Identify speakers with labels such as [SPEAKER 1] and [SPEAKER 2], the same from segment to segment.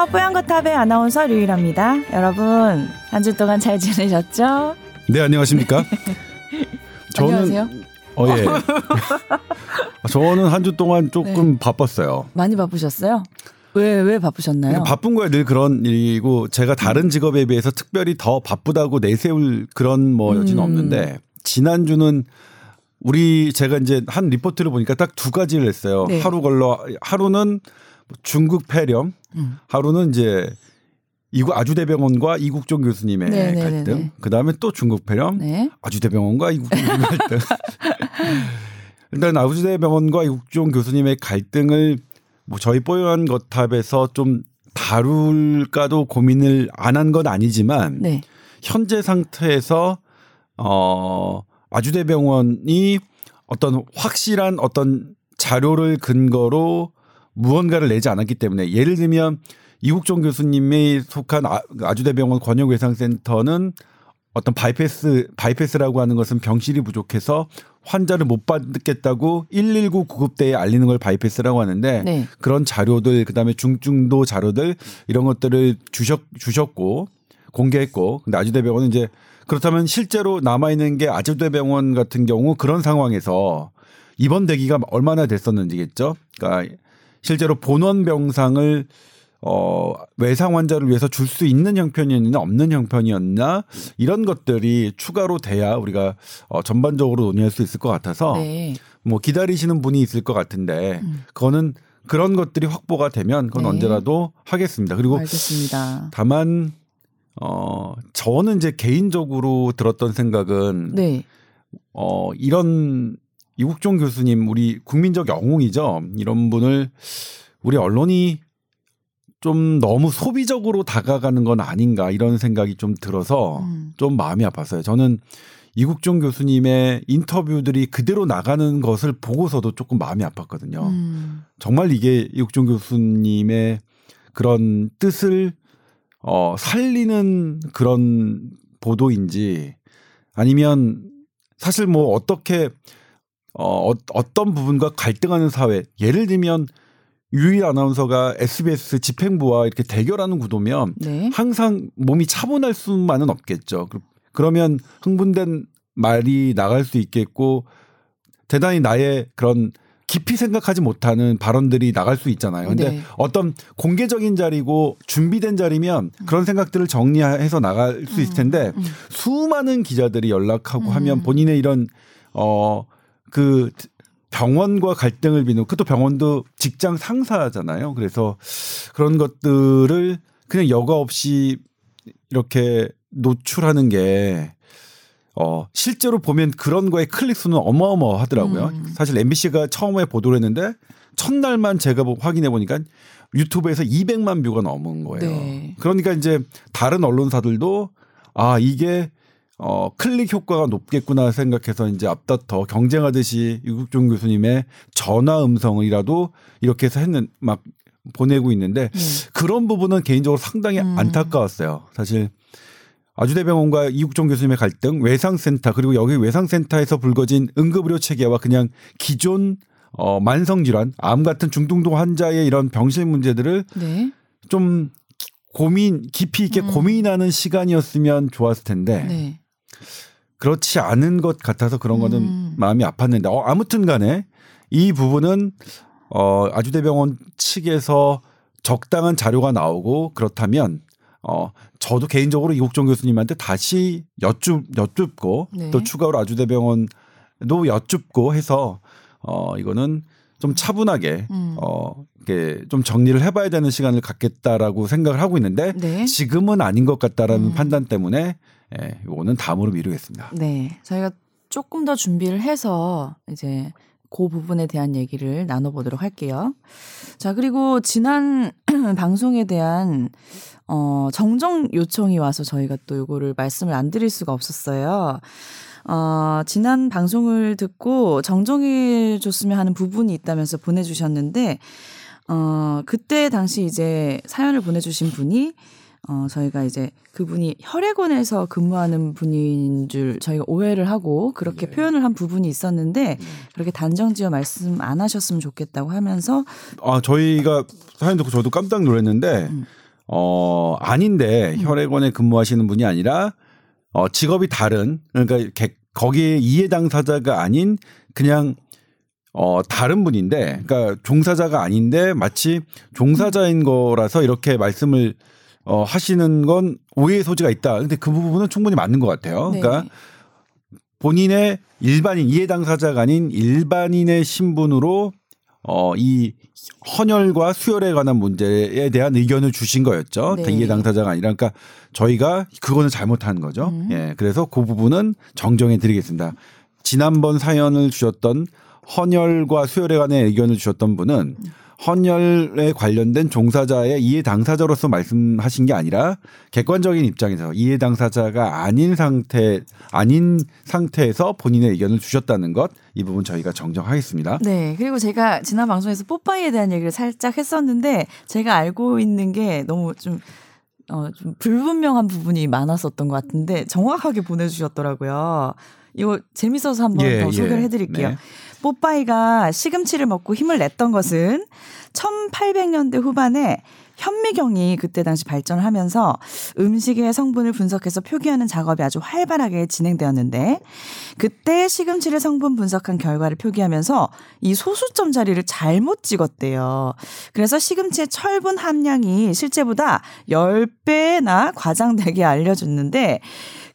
[SPEAKER 1] 안녕하세요. 뽀얀거탑의 아나운서 류일합니다. 여러분, 한 주 동안 잘 지내셨죠?
[SPEAKER 2] 네, 안녕하십니까?
[SPEAKER 1] 안녕하세요.
[SPEAKER 2] 어, 예. 저는 한 주 동안 조금
[SPEAKER 1] 네.
[SPEAKER 2] 바빴어요.
[SPEAKER 1] 많이 바쁘셨어요? 왜, 왜 바쁘셨나요?
[SPEAKER 2] 바쁜 거야 늘 그런 일이고 제가 다른 직업에 비해서 특별히 더 바쁘다고 내세울 그런 뭐 여지는
[SPEAKER 1] 음.
[SPEAKER 2] 없는데 지난주는 우리 제가 이제 한 리포트를 보니까 딱 두 가지를 했어요.
[SPEAKER 1] 네.
[SPEAKER 2] 하루 걸러 하루는 중국 폐렴,
[SPEAKER 1] 음.
[SPEAKER 2] 하루는 이제 이국 아주대병원과 이국종 교수님의
[SPEAKER 1] 네, 네, 네,
[SPEAKER 2] 갈등,
[SPEAKER 1] 네.
[SPEAKER 2] 그 다음에 또 중국 폐렴,
[SPEAKER 1] 네.
[SPEAKER 2] 아주대병원과 이국종 교수님의 갈등. 일단 아주대병원과 이국종 교수님의 갈등을 뭐 저희 뽀얀 거탑에서 좀 다룰까도 고민을 안 한 건 아니지만
[SPEAKER 1] 네.
[SPEAKER 2] 현재 상태에서 어 아주대병원이 어떤 확실한 어떤 자료를 근거로 무언가를 내지 않았기 때문에 예를 들면 이국종 교수님이 속한 아- 아주대병원 권역외상센터는 어떤 바이패스 바이패스라고 하는 것은 병실이 부족해서 환자를 못 받겠다고 119 구급대에 알리는 걸 바이패스라고 하는데
[SPEAKER 1] 네.
[SPEAKER 2] 그런 자료들 그다음에 중증도 자료들 이런 것들을 주셨 주셨고 공개했고 근데 아주대병원은 이제 그렇다면 실제로 남아 있는 게 아주대병원 같은 경우 그런 상황에서 입원 대기가 얼마나 됐었는지겠죠. 그러니까 실제로 본원 병상을 어 외상 환자를 위해서 줄 수 있는 형편이었나 없는 형편이었나 이런 것들이 추가로 돼야 우리가 어 전반적으로 논의할 수 있을 것 같아서
[SPEAKER 1] 네.
[SPEAKER 2] 뭐 기다리시는 분이 있을 것 같은데
[SPEAKER 1] 음.
[SPEAKER 2] 그거는 그런 것들이 확보가 되면 그건
[SPEAKER 1] 네.
[SPEAKER 2] 언제라도 하겠습니다. 그리고
[SPEAKER 1] 알겠습니다.
[SPEAKER 2] 다만 어 저는 이제 개인적으로 들었던 생각은
[SPEAKER 1] 네.
[SPEAKER 2] 어 이런 이국종 교수님 우리 국민적 영웅이죠. 이런 분을 우리 언론이 좀 너무 소비적으로 다가가는 건 아닌가 이런 생각이 좀 들어서
[SPEAKER 1] 음.
[SPEAKER 2] 좀 마음이 아팠어요. 저는 이국종 교수님의 인터뷰들이 그대로 나가는 것을 보고서도 조금 마음이 아팠거든요.
[SPEAKER 1] 음.
[SPEAKER 2] 정말 이게 이국종 교수님의 그런 뜻을 어 살리는 그런 보도인지 아니면 사실 뭐 어떻게 어 어- 어떤 부분과 갈등하는 사회 예를 들면 유일 아나운서가 SBS 집행부와 이렇게 대결하는 구도면
[SPEAKER 1] 네.
[SPEAKER 2] 항상 몸이 차분할 수만은 없겠죠. 그- 그러면 흥분된 말이 나갈 수 있겠고 대단히 나의 그런 깊이 생각하지 못하는 발언들이 나갈 수 있잖아요. 근데
[SPEAKER 1] 네.
[SPEAKER 2] 어떤 공개적인 자리고 준비된 자리면 그런 생각들을 정리해서 나갈 수 있을 텐데
[SPEAKER 1] 음.
[SPEAKER 2] 수많은 기자들이 연락하고
[SPEAKER 1] 음.
[SPEAKER 2] 하면 본인의 이런 어 그 병원과 갈등을 빚는 그것도 병원도 직장 상사잖아요. 그래서 그런 것들을 그냥 여과 없이 이렇게 노출하는 게 어, 실제로 보면 그런 거의 클릭 수는 어마어마하더라고요.
[SPEAKER 1] 음.
[SPEAKER 2] 사실 MBC가 처음에 보도를 했는데 첫날만 제가 보- 확인해 보니까 유튜브에서 200만 뷰가 넘은 거예요.
[SPEAKER 1] 네.
[SPEAKER 2] 그러니까 이제 다른 언론사들도 아, 이게 어, 클릭 효과가 높겠구나 생각해서 이제 앞다퉈 경쟁하듯이 유국종 교수님의 전화 음성이라도 이렇게 해서 했는 막 보내고 있는데
[SPEAKER 1] 네.
[SPEAKER 2] 그런 부분은 개인적으로 상당히
[SPEAKER 1] 음.
[SPEAKER 2] 안타까웠어요. 사실 아주대병원과 이국종 교수님의 갈등, 외상센터 그리고 여기 외상센터에서 불거진 응급의료 체계와 그냥 기존 어 만성질환, 암 같은 중등도 환자의 이런 병실 문제들을
[SPEAKER 1] 네.
[SPEAKER 2] 좀 기- 고민 깊이 있게
[SPEAKER 1] 음.
[SPEAKER 2] 고민하는 시간이었으면 좋았을 텐데
[SPEAKER 1] 네.
[SPEAKER 2] 그렇지 않은 것 같아서 그런 거는
[SPEAKER 1] 음.
[SPEAKER 2] 마음이 아팠는데 어, 아무튼 간에 이 부분은 어 아주대병원 측에서 적당한 자료가 나오고 그렇다면 어 저도 개인적으로 이국종 교수님한테 다시 여쭙 여쭙고
[SPEAKER 1] 네.
[SPEAKER 2] 또 추가로 아주대병원도 여쭙고 해서 어 이거는 좀 차분하게
[SPEAKER 1] 음.
[SPEAKER 2] 어 이렇게 좀 정리를 해봐야 되는 시간을 갖겠다라고 생각을 하고 있는데
[SPEAKER 1] 네.
[SPEAKER 2] 지금은 아닌 것 같다라는
[SPEAKER 1] 음.
[SPEAKER 2] 판단 때문에 예, 이거는 다음으로 미루겠습니다.
[SPEAKER 1] 네. 저희가 조금 더 준비를 해서 이제 그 부분에 대한 얘기를 나눠보도록 할게요. 자, 그리고 지난 방송에 대한 어, 정정 요청이 와서 저희가 또 이거를 말씀을 안 드릴 수가 없었어요. 어, 지난 방송을 듣고 정정해 줬으면 하는 부분이 있다면서 보내주셨는데, 어, 그때 당시 이제 사연을 보내주신 분이 어, 저희가 이제 그분이 혈액원에서 근무하는 분인 줄 저희가 오해를 하고 그렇게
[SPEAKER 2] 예.
[SPEAKER 1] 표현을 한 부분이 있었는데 그렇게 단정지어 말씀 안 하셨으면 좋겠다고 하면서
[SPEAKER 2] 아 저희가 사연 듣고 저도 깜짝 놀랐는데
[SPEAKER 1] 음.
[SPEAKER 2] 어 아닌데 혈액원에 근무하시는 분이 아니라 어 직업이 다른 그러니까 개- 거기에 이해 당사자가 아닌 그냥 어 다른 분인데 그러니까 종사자가 아닌데 마치 종사자인 거라서 이렇게 말씀을 어 하시는 건 오해의 소지가 있다. 근데 그 부분은 충분히 맞는 것 같아요.
[SPEAKER 1] 네.
[SPEAKER 2] 그러니까 본인의 일반인 이해 당사자가 아닌 일반인의 신분으로 어 이 헌혈과 수혈에 관한 문제에 대한 의견을 주신 거였죠.
[SPEAKER 1] 네.
[SPEAKER 2] 이해 당사자가 아니라 그러니까 저희가 그거는 잘못한 거죠.
[SPEAKER 1] 음.
[SPEAKER 2] 예. 그래서 그 부분은 정정해 드리겠습니다. 지난번 사연을 주셨던 헌혈과 수혈에 관한 의견을 주셨던 분은 헌혈에 관련된 종사자의 이해 당사자로서 말씀하신 게 아니라 객관적인 입장에서 이해 당사자가 아닌 상태 아닌 상태에서 본인의 의견을 주셨다는 것 이 부분 저희가 정정하겠습니다.
[SPEAKER 1] 네 그리고 제가 지난 방송에서 뽀빠이에 대한 얘기를 살짝 했었는데 제가 알고 있는 게 너무 좀 어, 좀 불분명한 부분이 많았었던 것 같은데 정확하게 보내주셨더라고요. 이거 재밌어서 한번
[SPEAKER 2] 예,
[SPEAKER 1] 더
[SPEAKER 2] 예.
[SPEAKER 1] 소개를 해드릴게요.
[SPEAKER 2] 네.
[SPEAKER 1] 뽀빠이가 시금치를 먹고 힘을 냈던 것은 1800년대 후반에 현미경이 그때 당시 발전을 하면서 음식의 성분을 분석해서 표기하는 작업이 아주 활발하게 진행되었는데 그때 시금치를 성분 분석한 결과를 표기하면서 이 소수점 자리를 잘못 찍었대요. 그래서 시금치의 철분 함량이 실제보다 10배나 과장되게 알려줬는데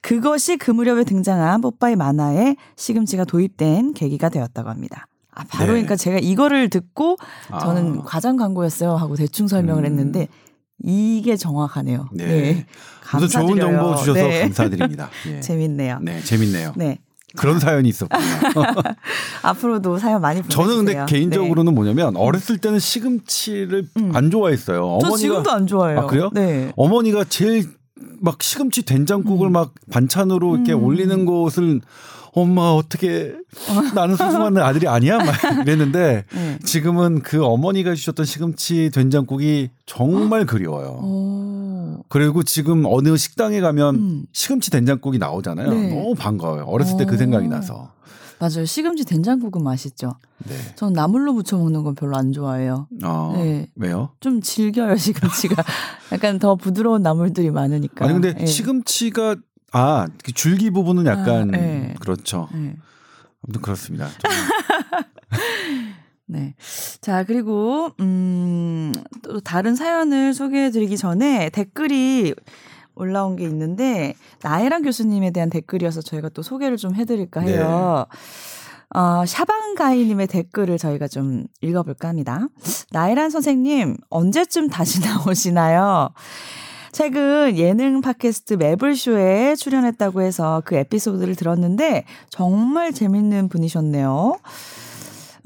[SPEAKER 1] 그것이 그 무렵에 등장한 뽀빠이 만화에 시금치가 도입된 계기가 되었다고 합니다. 아, 바로
[SPEAKER 2] 네.
[SPEAKER 1] 그러니까 제가 이거를 듣고 저는
[SPEAKER 2] 아.
[SPEAKER 1] 과장 광고였어요 하고 대충 설명을
[SPEAKER 2] 음.
[SPEAKER 1] 했는데 이게 정확하네요.
[SPEAKER 2] 네.
[SPEAKER 1] 네.
[SPEAKER 2] 무슨 좋은
[SPEAKER 1] 감사드려요.
[SPEAKER 2] 정보 주셔서
[SPEAKER 1] 네.
[SPEAKER 2] 감사드립니다. 예.
[SPEAKER 1] 재밌네요.
[SPEAKER 2] 네, 재밌네요.
[SPEAKER 1] 네.
[SPEAKER 2] 그런 사연이 있었군요.
[SPEAKER 1] 앞으로도 사연 많이 보내주세요.
[SPEAKER 2] 저는 근데 개인적으로는 뭐냐면 어렸을 때는 시금치를
[SPEAKER 1] 음.
[SPEAKER 2] 안 좋아했어요.
[SPEAKER 1] 저 지금도 안 좋아해요.
[SPEAKER 2] 아, 그래요?
[SPEAKER 1] 네.
[SPEAKER 2] 어머니가 제일 막 시금치 된장국을 막 반찬으로 이렇게
[SPEAKER 1] 음.
[SPEAKER 2] 올리는 것을 엄마 어떻게 나는 소중한 아들이 아니야 막 이랬는데
[SPEAKER 1] 네.
[SPEAKER 2] 지금은 그 어머니가 주셨던 시금치 된장국이 정말 그리워요.
[SPEAKER 1] 오.
[SPEAKER 2] 그리고 지금 어느 식당에 가면
[SPEAKER 1] 음.
[SPEAKER 2] 시금치 된장국이 나오잖아요.
[SPEAKER 1] 네.
[SPEAKER 2] 너무 반가워요. 어렸을 때그
[SPEAKER 1] 오.
[SPEAKER 2] 생각이 나서.
[SPEAKER 1] 맞아요. 시금치 된장국은 맛있죠.
[SPEAKER 2] 네.
[SPEAKER 1] 전 나물로 부쳐 먹는 건 별로 안 좋아해요.
[SPEAKER 2] 어,
[SPEAKER 1] 네.
[SPEAKER 2] 왜요?
[SPEAKER 1] 좀 질겨요 시금치가. 약간 더 부드러운 나물들이 많으니까.
[SPEAKER 2] 아니 근데
[SPEAKER 1] 네.
[SPEAKER 2] 시금치가 아, 그 줄기 부분은 약간
[SPEAKER 1] 아, 네.
[SPEAKER 2] 그렇죠.
[SPEAKER 1] 네.
[SPEAKER 2] 아무튼 그렇습니다. 좀
[SPEAKER 1] 네. 자, 그리고, 음, 또 다른 사연을 소개해 드리기 전에 댓글이 올라온 게 있는데, 나혜란 교수님에 대한 댓글이어서 저희가 또 소개를 좀 해드릴까 해요. 어, 샤방가이님의 댓글을 저희가 좀 읽어볼까 합니다. 나혜란 선생님, 언제쯤 다시 나오시나요? 최근 예능 팟캐스트 매블쇼에 출연했다고 해서 그 에피소드를 들었는데 정말 재밌는 분이셨네요.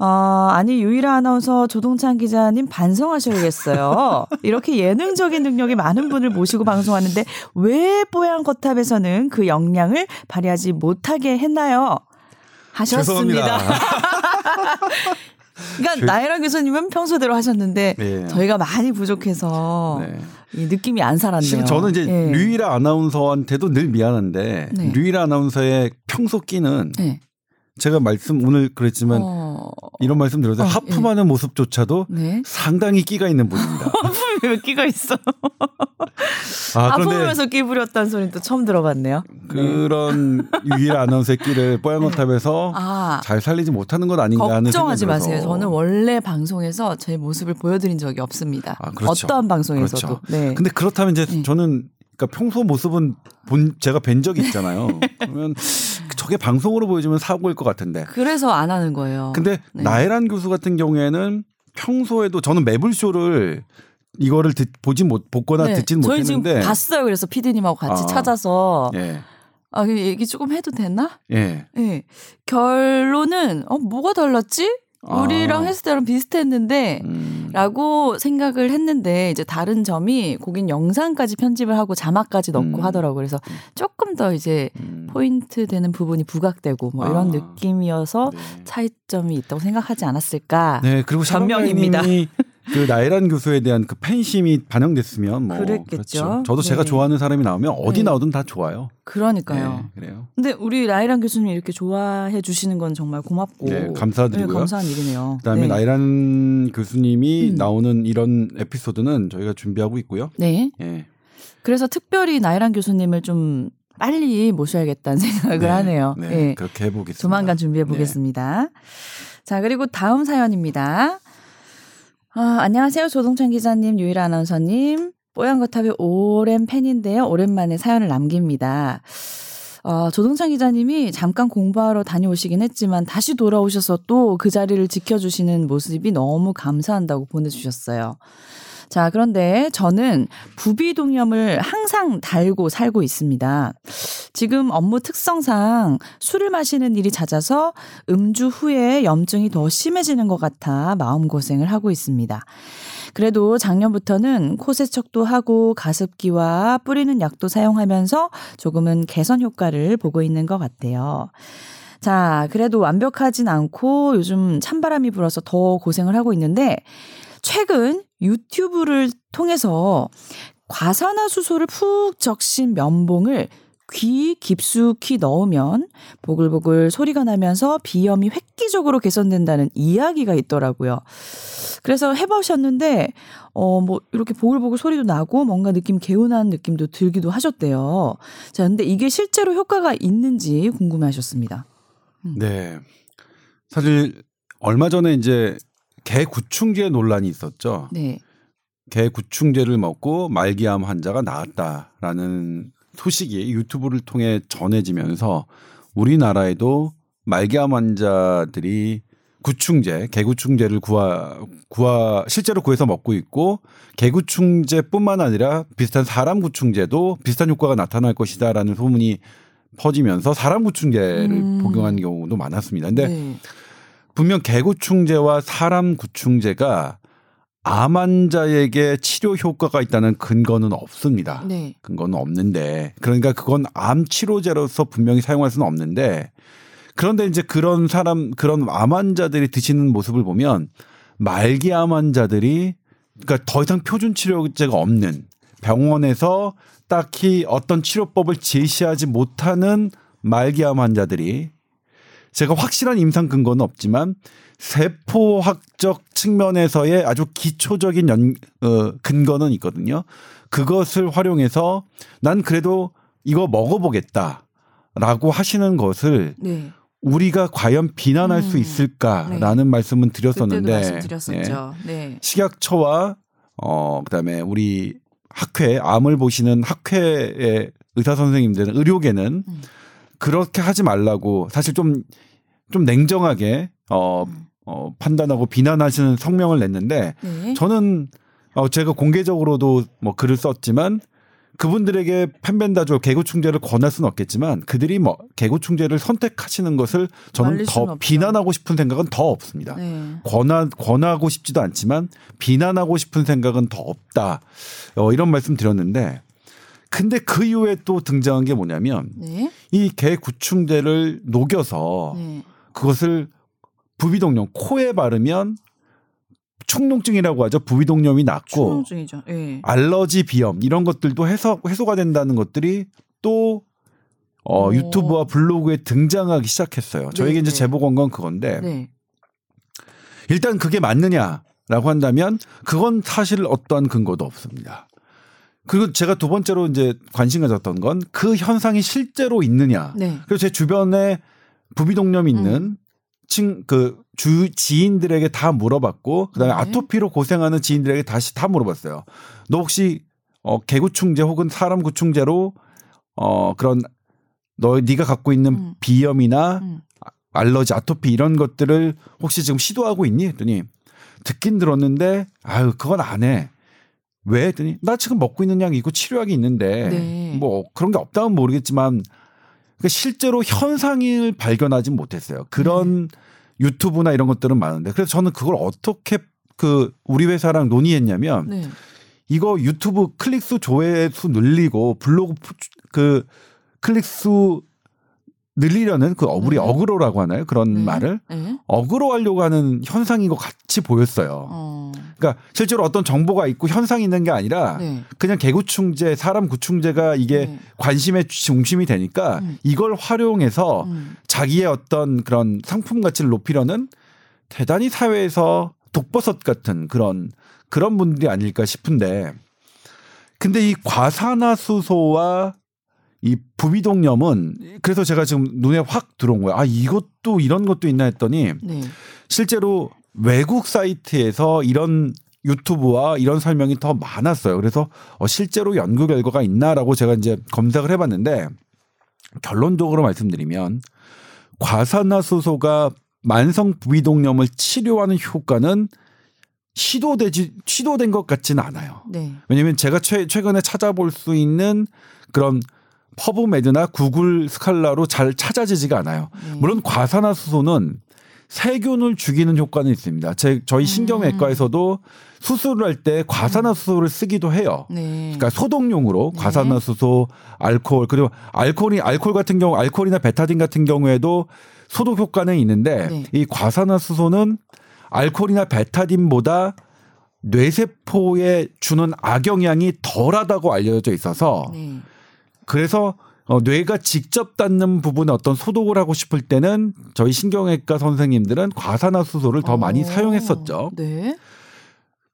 [SPEAKER 1] 어, 아니 유일한 아나운서 조동찬 기자님 반성하셔야겠어요. 이렇게 예능적인 능력이 많은 분을 모시고 방송하는데 왜 뽀얀 거탑에서는 그 역량을 발휘하지 못하게 했나요? 하셨습니다. 그러니까
[SPEAKER 2] 죄-
[SPEAKER 1] 나혜란 교수님은 평소대로 하셨는데
[SPEAKER 2] 네.
[SPEAKER 1] 저희가 많이 부족해서
[SPEAKER 2] 네.
[SPEAKER 1] 이 느낌이 안 살았네요.
[SPEAKER 2] 지금 저는 이제
[SPEAKER 1] 예.
[SPEAKER 2] 류일아 아나운서한테도 늘 미안한데
[SPEAKER 1] 네.
[SPEAKER 2] 류일아 아나운서의 평소 끼는
[SPEAKER 1] 네.
[SPEAKER 2] 제가 말씀 오늘 그랬지만
[SPEAKER 1] 어,
[SPEAKER 2] 이런 말씀 드려서
[SPEAKER 1] 어,
[SPEAKER 2] 하품하는 모습조차도
[SPEAKER 1] 네.
[SPEAKER 2] 상당히 끼가 있는 분입니다.
[SPEAKER 1] 왜 끼가 있어?
[SPEAKER 2] 아
[SPEAKER 1] 아프면서 끼 부렸다는 소리는 또 처음 들어봤네요.
[SPEAKER 2] 그런 유일아 아나운서의 끼를 뽀얀거탑에서
[SPEAKER 1] 아,
[SPEAKER 2] 잘 살리지 못하는 것 아닌가 하는
[SPEAKER 1] 걱정하지 마세요.
[SPEAKER 2] 들어서.
[SPEAKER 1] 저는 원래 방송에서 제 모습을 보여드린 적이 없습니다.
[SPEAKER 2] 아, 그렇죠.
[SPEAKER 1] 어떠한 방송에서도.
[SPEAKER 2] 그렇죠.
[SPEAKER 1] 네.
[SPEAKER 2] 근데 그렇다면 이제
[SPEAKER 1] 네.
[SPEAKER 2] 저는 그러니까 평소 모습은 본 제가 뵌 적이 있잖아요. 그러면 저게 방송으로 보여주면 사고일 것 같은데.
[SPEAKER 1] 그래서 안 하는 거예요.
[SPEAKER 2] 근데
[SPEAKER 1] 네.
[SPEAKER 2] 나혜란 교수 같은 경우에는 평소에도 저는 매블쇼를 이거를 듣, 보진 못 보거나
[SPEAKER 1] 네,
[SPEAKER 2] 듣지는
[SPEAKER 1] 저희
[SPEAKER 2] 못했는데
[SPEAKER 1] 지금 봤어요. 그래서 피디님하고 같이
[SPEAKER 2] 아.
[SPEAKER 1] 찾아서
[SPEAKER 2] 예.
[SPEAKER 1] 아, 그 얘기 조금 해도 되나?
[SPEAKER 2] 예.
[SPEAKER 1] 예. 결론은 어 뭐가 달랐지?
[SPEAKER 2] 아.
[SPEAKER 1] 우리랑 했을 때랑 비슷했는데
[SPEAKER 2] 음.
[SPEAKER 1] 라고 생각을 했는데 이제 다른 점이 거긴 영상까지 편집을 하고 자막까지 넣고
[SPEAKER 2] 음.
[SPEAKER 1] 하더라고요. 그래서 조금 더 이제
[SPEAKER 2] 음.
[SPEAKER 1] 포인트 되는 부분이 부각되고 뭐 이런
[SPEAKER 2] 아.
[SPEAKER 1] 느낌이어서
[SPEAKER 2] 네.
[SPEAKER 1] 차이점이 있다고 생각하지 않았을까.
[SPEAKER 2] 네, 그리고
[SPEAKER 1] 변명입니다.
[SPEAKER 2] 그 나이란 교수에 대한 그 팬심이 반영됐으면 뭐
[SPEAKER 1] 그랬겠죠.
[SPEAKER 2] 그렇죠. 저도 제가
[SPEAKER 1] 네.
[SPEAKER 2] 좋아하는 사람이 나오면 어디
[SPEAKER 1] 네.
[SPEAKER 2] 나오든 다 좋아요.
[SPEAKER 1] 그러니까요.
[SPEAKER 2] 네, 그래요.
[SPEAKER 1] 근데 우리 라이란 교수님 이렇게 좋아해 주시는 건 정말 고맙고
[SPEAKER 2] 네, 감사드리고요.
[SPEAKER 1] 네, 감사한 일이네요.
[SPEAKER 2] 그다음에
[SPEAKER 1] 네.
[SPEAKER 2] 나이란 교수님이
[SPEAKER 1] 음.
[SPEAKER 2] 나오는 이런 에피소드는 저희가 준비하고 있고요.
[SPEAKER 1] 네.
[SPEAKER 2] 예.
[SPEAKER 1] 그래서 특별히 나이란 교수님을 좀 빨리 모셔야겠다는 생각을
[SPEAKER 2] 네,
[SPEAKER 1] 하네요.
[SPEAKER 2] 네,
[SPEAKER 1] 예.
[SPEAKER 2] 그렇게 해보겠습니다. 네.
[SPEAKER 1] 조만간 준비해 보겠습니다. 자, 그리고 다음 사연입니다. 아, 안녕하세요. 조동찬 기자님, 유일 아나운서님. 뽀얀거탑의 오랜 팬인데요. 오랜만에 사연을 남깁니다. 어, 조동찬 기자님이 잠깐 공부하러 다녀오시긴 했지만 다시 돌아오셔서 또 그 자리를 지켜주시는 모습이 너무 감사한다고 보내주셨어요. 자, 그런데 저는 부비동염을 항상 달고 살고 있습니다. 지금 업무 특성상 술을 마시는 일이 잦아서 음주 후에 염증이 더 심해지는 것 같아 마음고생을 하고 있습니다. 그래도 작년부터는 코 세척도 하고 가습기와 뿌리는 약도 사용하면서 조금은 개선 효과를 보고 있는 것 같아요. 자, 그래도 완벽하진 않고 요즘 찬바람이 불어서 더 고생을 하고 있는데 최근 유튜브를 통해서 과산화수소를 푹 적신 면봉을 귀 깊숙이 넣으면 보글보글 소리가 나면서 비염이 획기적으로 개선된다는 이야기가 있더라고요. 그래서 해보셨는데, 어, 뭐, 이렇게 보글보글 소리도 나고 뭔가 느낌 개운한 느낌도 들기도 하셨대요. 자, 근데 이게 실제로 효과가 있는지 궁금해 하셨습니다.
[SPEAKER 2] 네. 사실 얼마 전에 이제 개 구충제 논란이 있었죠.
[SPEAKER 1] 네.
[SPEAKER 2] 개 구충제를 먹고 말기암 환자가 나았다라는 소식이 유튜브를 통해 전해지면서 우리나라에도 말기암 환자들이 구충제, 개구충제를 구하 구하 실제로 구해서 먹고 있고 개구충제뿐만 아니라 비슷한 사람 구충제도 비슷한 효과가 나타날 것이다라는 소문이 퍼지면서 사람 구충제를
[SPEAKER 1] 음.
[SPEAKER 2] 복용한 경우도 많았습니다. 근데
[SPEAKER 1] 네.
[SPEAKER 2] 분명 개구충제와 사람 구충제가 암 환자에게 치료 효과가 있다는 근거는 없습니다.
[SPEAKER 1] 네.
[SPEAKER 2] 근거는 없는데 그러니까 그건 암 치료제로서 분명히 사용할 수는 없는데 그런데 이제 그런 사람 그런 암 환자들이 드시는 모습을 보면 말기 암 환자들이 그러니까 더 이상 표준 치료제가 없는 병원에서 딱히 어떤 치료법을 제시하지 못하는 말기 암 환자들이 제가 확실한 임상 근거는 없지만 세포학적 측면에서의 아주 기초적인 연, 어, 근거는 있거든요. 그것을 활용해서 난 그래도 이거 먹어보겠다라고 하시는 것을
[SPEAKER 1] 네.
[SPEAKER 2] 우리가 과연 비난할 수
[SPEAKER 1] 음.
[SPEAKER 2] 있을까라는 말씀은
[SPEAKER 1] 그때도
[SPEAKER 2] 드렸었는데. 예.
[SPEAKER 1] 네.
[SPEAKER 2] 식약처와 어 그다음에 우리 학회 암을 보시는 학회의 의사 선생님들은 의료계는
[SPEAKER 1] 음.
[SPEAKER 2] 그렇게 하지 말라고 사실 좀좀 냉정하게 어,
[SPEAKER 1] 음.
[SPEAKER 2] 어 판단하고 비난하시는 성명을 냈는데
[SPEAKER 1] 네.
[SPEAKER 2] 저는 어 제가 공개적으로도 뭐 글을 썼지만 그분들에게 펜벤다졸 개구충제를 권할 수는 없겠지만 그들이 뭐 개구충제를 선택하시는 것을 저는 더
[SPEAKER 1] 없죠.
[SPEAKER 2] 비난하고 싶은 생각은 더 없습니다.
[SPEAKER 1] 네.
[SPEAKER 2] 권하, 권하고 싶지도 않지만 비난하고 싶은 생각은 더 없다. 어, 이런 말씀 드렸는데 근데 그 이후에 또 등장한 게 뭐냐면
[SPEAKER 1] 네.
[SPEAKER 2] 이 개구충제를 녹여서
[SPEAKER 1] 네.
[SPEAKER 2] 그것을 부비동염 코에 바르면 충농증이라고 하죠. 부비동염이 낫고
[SPEAKER 1] 충농증이죠. 예.
[SPEAKER 2] 알러지 비염 이런 것들도 해소 해소가 된다는 것들이 또 어,
[SPEAKER 1] 오.
[SPEAKER 2] 유튜브와 블로그에 등장하기 시작했어요. 저에게
[SPEAKER 1] 네,
[SPEAKER 2] 이제
[SPEAKER 1] 네.
[SPEAKER 2] 제보 건 건 그건데
[SPEAKER 1] 네.
[SPEAKER 2] 일단 그게 맞느냐라고 한다면 그건 사실 어떠한 근거도 없습니다. 그리고 제가 두 번째로 이제 관심 가졌던 건 그 현상이 실제로 있느냐.
[SPEAKER 1] 네.
[SPEAKER 2] 그래서 제 주변에 부비동염 있는
[SPEAKER 1] 음.
[SPEAKER 2] 친 그 주 지인들에게 다 물어봤고 그 다음에
[SPEAKER 1] 네.
[SPEAKER 2] 아토피로 고생하는 지인들에게 다시 다 물어봤어요. 너 혹시 어 개구충제 혹은 사람 구충제로 어 그런 너 네가 갖고 있는
[SPEAKER 1] 음.
[SPEAKER 2] 비염이나
[SPEAKER 1] 음.
[SPEAKER 2] 알러지, 아토피 이런 것들을 혹시 지금 시도하고 있니? 했더니 듣긴 들었는데 아유 그건 안 해. 왜? 했더니 나 지금 먹고 있는 약이 있고 치료약이 있는데
[SPEAKER 1] 네.
[SPEAKER 2] 뭐 그런 게 없다면 모르겠지만 그 실제로 현상을 발견하지 못했어요. 그런
[SPEAKER 1] 네.
[SPEAKER 2] 유튜브나 이런 것들은 많은데 그래서 저는 그걸 어떻게 그 우리 회사랑 논의했냐면
[SPEAKER 1] 네.
[SPEAKER 2] 이거 유튜브 클릭수 조회수 늘리고 블로그 푸- 그 클릭수 늘리려는 그 우리
[SPEAKER 1] 네.
[SPEAKER 2] 어그로라고 하나요? 그런
[SPEAKER 1] 네.
[SPEAKER 2] 말을
[SPEAKER 1] 네.
[SPEAKER 2] 어그로하려고 하는 현상인 것 같이 보였어요.
[SPEAKER 1] 어.
[SPEAKER 2] 그러니까 실제로 어떤 정보가 있고 현상이 있는 게 아니라
[SPEAKER 1] 네.
[SPEAKER 2] 그냥 개구충제, 사람 구충제가 이게
[SPEAKER 1] 네.
[SPEAKER 2] 관심의 중심이 되니까
[SPEAKER 1] 음.
[SPEAKER 2] 이걸 활용해서
[SPEAKER 1] 음.
[SPEAKER 2] 자기의 어떤 그런 상품 가치를 높이려는 대단히 사회에서 독버섯 같은 그런 그런 분들이 아닐까 싶은데 근데 이 과산화수소와 이 부비동염은 그래서 제가 지금 눈에 확 들어온 거예요. 아 이것도 이런 것도 있나 했더니
[SPEAKER 1] 네.
[SPEAKER 2] 실제로 외국 사이트에서 이런 유튜브와 이런 설명이 더 많았어요. 그래서 어, 실제로 연구 결과가 있나라고 제가 이제 검색을 해봤는데 결론적으로 말씀드리면 과산화수소가 만성 부비동염을 치료하는 효과는 시도되지 시도된 것 같지는 않아요.
[SPEAKER 1] 네.
[SPEAKER 2] 왜냐면 제가 최, 최근에 찾아볼 수 있는 그런 퍼브메드나 구글 스칼라로 잘 찾아지지가 않아요.
[SPEAKER 1] 네.
[SPEAKER 2] 물론 과산화수소는 세균을 죽이는 효과는 있습니다. 제, 저희 신경외과에서도 수술을 할 때 과산화수소를 쓰기도 해요.
[SPEAKER 1] 네.
[SPEAKER 2] 그러니까 소독용으로
[SPEAKER 1] 네.
[SPEAKER 2] 과산화수소, 알코올 그리고 알코올이 알코올 같은 경우 알코올이나 베타딘 같은 경우에도 소독 효과는 있는데
[SPEAKER 1] 네.
[SPEAKER 2] 이 과산화수소는 알코올이나 베타딘보다 뇌세포에 주는 악영향이 덜하다고 알려져 있어서
[SPEAKER 1] 네.
[SPEAKER 2] 그래서 어, 뇌가 직접 닿는 부분에 어떤 소독을 하고 싶을 때는 저희 신경외과 선생님들은 과산화수소를 더 많이
[SPEAKER 1] 어.
[SPEAKER 2] 사용했었죠.
[SPEAKER 1] 네.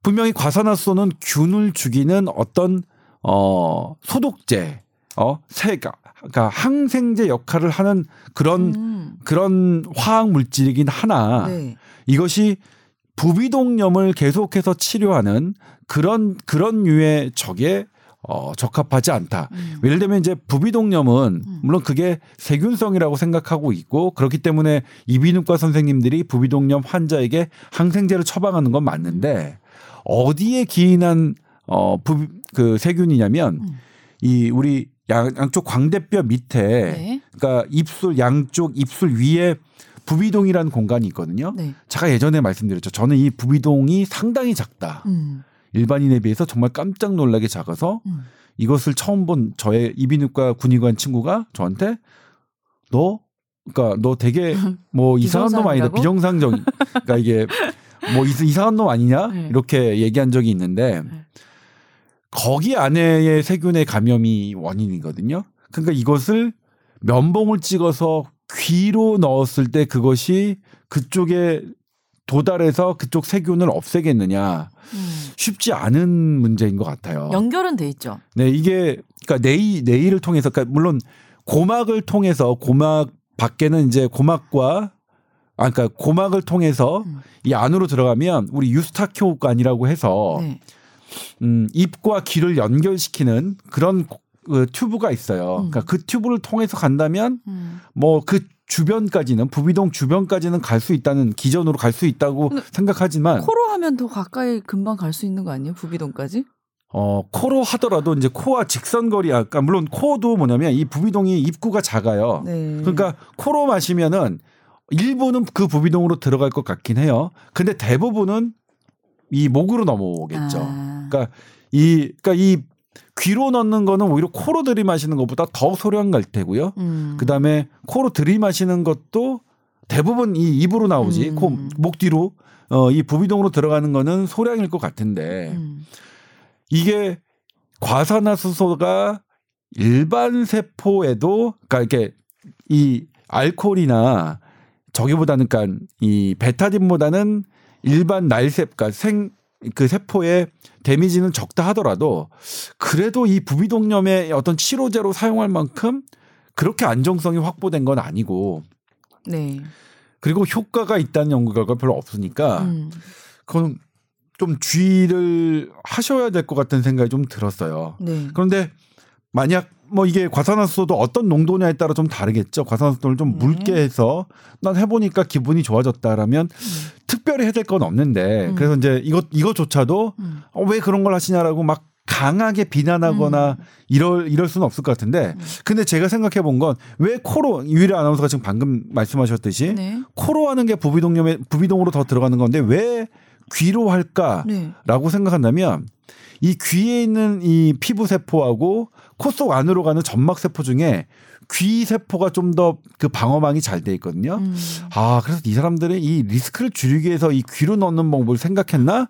[SPEAKER 2] 분명히 과산화수소는 균을 죽이는 어떤 어 소독제, 어 세가 그러니까 항생제 역할을 하는 그런
[SPEAKER 1] 음.
[SPEAKER 2] 그런 화학 물질이긴 하나
[SPEAKER 1] 네.
[SPEAKER 2] 이것이 부비동염을 계속해서 치료하는 그런 그런 류의 적에 어 적합하지 않다.
[SPEAKER 1] 음.
[SPEAKER 2] 예를 들면 이제 부비동염은
[SPEAKER 1] 음.
[SPEAKER 2] 물론 그게 세균성이라고 생각하고 있고 그렇기 때문에 이비인후과 선생님들이 부비동염 환자에게 항생제를 처방하는 건 맞는데 어디에 기인한 어 부 그 세균이냐면
[SPEAKER 1] 음.
[SPEAKER 2] 이 우리 양, 양쪽 광대뼈 밑에
[SPEAKER 1] 네.
[SPEAKER 2] 그러니까 입술 양쪽 입술 위에 부비동이라는 공간이 있거든요.
[SPEAKER 1] 네.
[SPEAKER 2] 제가 예전에 말씀드렸죠. 저는 이 부비동이 상당히 작다.
[SPEAKER 1] 음.
[SPEAKER 2] 일반인에 비해서 정말 깜짝 놀라게 작아서
[SPEAKER 1] 음.
[SPEAKER 2] 이것을 처음 본 저의 이비인후과 군의관 친구가 저한테 너 그러니까 너 되게 뭐 이상한 놈 아니다
[SPEAKER 1] 비정상이라고?
[SPEAKER 2] 비정상적 그러니까 이게 뭐 이- 이상한 놈 아니냐
[SPEAKER 1] 네.
[SPEAKER 2] 이렇게 얘기한 적이 있는데
[SPEAKER 1] 네.
[SPEAKER 2] 거기 안에의 세균의 감염이 원인이거든요. 그러니까 이것을 면봉을 찍어서 귀로 넣었을 때 그것이 그쪽에 도달해서 그쪽 세균을 없애겠느냐
[SPEAKER 1] 음.
[SPEAKER 2] 쉽지 않은 문제인 것 같아요.
[SPEAKER 1] 연결은 돼 있죠.
[SPEAKER 2] 네, 이게 그러니까 내이 내이를 통해서 그러니까 물론 고막을 통해서 고막 밖에는 이제 고막과 아 그러니까 고막을 통해서
[SPEAKER 1] 음.
[SPEAKER 2] 이 안으로 들어가면 우리 유스타키오관이라고 해서
[SPEAKER 1] 네.
[SPEAKER 2] 음, 입과 귀를 연결시키는 그런 그 튜브가 있어요.
[SPEAKER 1] 음.
[SPEAKER 2] 그러니까 그 튜브를 통해서 간다면
[SPEAKER 1] 음.
[SPEAKER 2] 뭐그 주변까지는 부비동 주변까지는 갈 수 있다는 기전으로 갈 수 있다고 생각하지만
[SPEAKER 1] 코로 하면 더 가까이 금방 갈 수 있는 거 아니에요? 부비동까지?
[SPEAKER 2] 어 코로 하더라도 이제 코와 직선 거리 아까 물론 코도 뭐냐면 이 부비동이 입구가 작아요.
[SPEAKER 1] 네.
[SPEAKER 2] 그러니까 코로 마시면은 일부는 그 부비동으로 들어갈 것 같긴 해요. 근데 대부분은 이 목으로 넘어오겠죠.
[SPEAKER 1] 아.
[SPEAKER 2] 그러니까 이 그러니까 이 귀로 넣는 거는 오히려 코로 들이마시는 것보다 더 소량 갈 테고요.
[SPEAKER 1] 음.
[SPEAKER 2] 그다음에 코로 들이마시는 것도 대부분 이 입으로 나오지
[SPEAKER 1] 음.
[SPEAKER 2] 코목 뒤로 어 이 부비동으로 들어가는 거는 소량일 것 같은데
[SPEAKER 1] 음.
[SPEAKER 2] 이게 과산화수소가 일반 세포에도 그러니까 이렇게 이 알코올이나 저기보다는 그러니까 이 베타딘보다는 일반 날셉 그러니까 생 그 세포의 데미지는 적다 하더라도 그래도 이 부비동염의 어떤 치료제로 사용할 만큼 그렇게 안정성이 확보된 건 아니고
[SPEAKER 1] 네.
[SPEAKER 2] 그리고 효과가 있다는 연구 결과가 별로 없으니까
[SPEAKER 1] 음.
[SPEAKER 2] 그건 좀 주의를 하셔야 될 것 같은 생각이 좀 들었어요.
[SPEAKER 1] 네.
[SPEAKER 2] 그런데 만약 뭐 이게 과산화수소도 어떤 농도냐에 따라 좀 다르겠죠. 과산화수소를 좀
[SPEAKER 1] 네.
[SPEAKER 2] 묽게 해서 난 해보니까 기분이 좋아졌다라면 특별히 해야 될 건 없는데
[SPEAKER 1] 음.
[SPEAKER 2] 그래서 이제 이것 이것조차도
[SPEAKER 1] 음.
[SPEAKER 2] 어, 왜 그런 걸 하시냐라고 막 강하게 비난하거나
[SPEAKER 1] 음.
[SPEAKER 2] 이럴 이럴 수는 없을 것 같은데 근데 제가 생각해 본 건 왜 코로 유일의 아나운서가 지금 방금 말씀하셨듯이
[SPEAKER 1] 네.
[SPEAKER 2] 코로 하는 게 부비동염에 부비동으로 더 들어가는 건데 왜 귀로 할까라고
[SPEAKER 1] 네.
[SPEAKER 2] 생각한다면 이 귀에 있는 이 피부 세포하고 코 속 안으로 가는 점막 세포 중에 귀 세포가 좀 더 그 방어망이 잘 돼 있거든요.
[SPEAKER 1] 음.
[SPEAKER 2] 아, 그래서 이 사람들이 이 리스크를 줄이기 위해서 이 귀로 넣는 방법을 생각했나?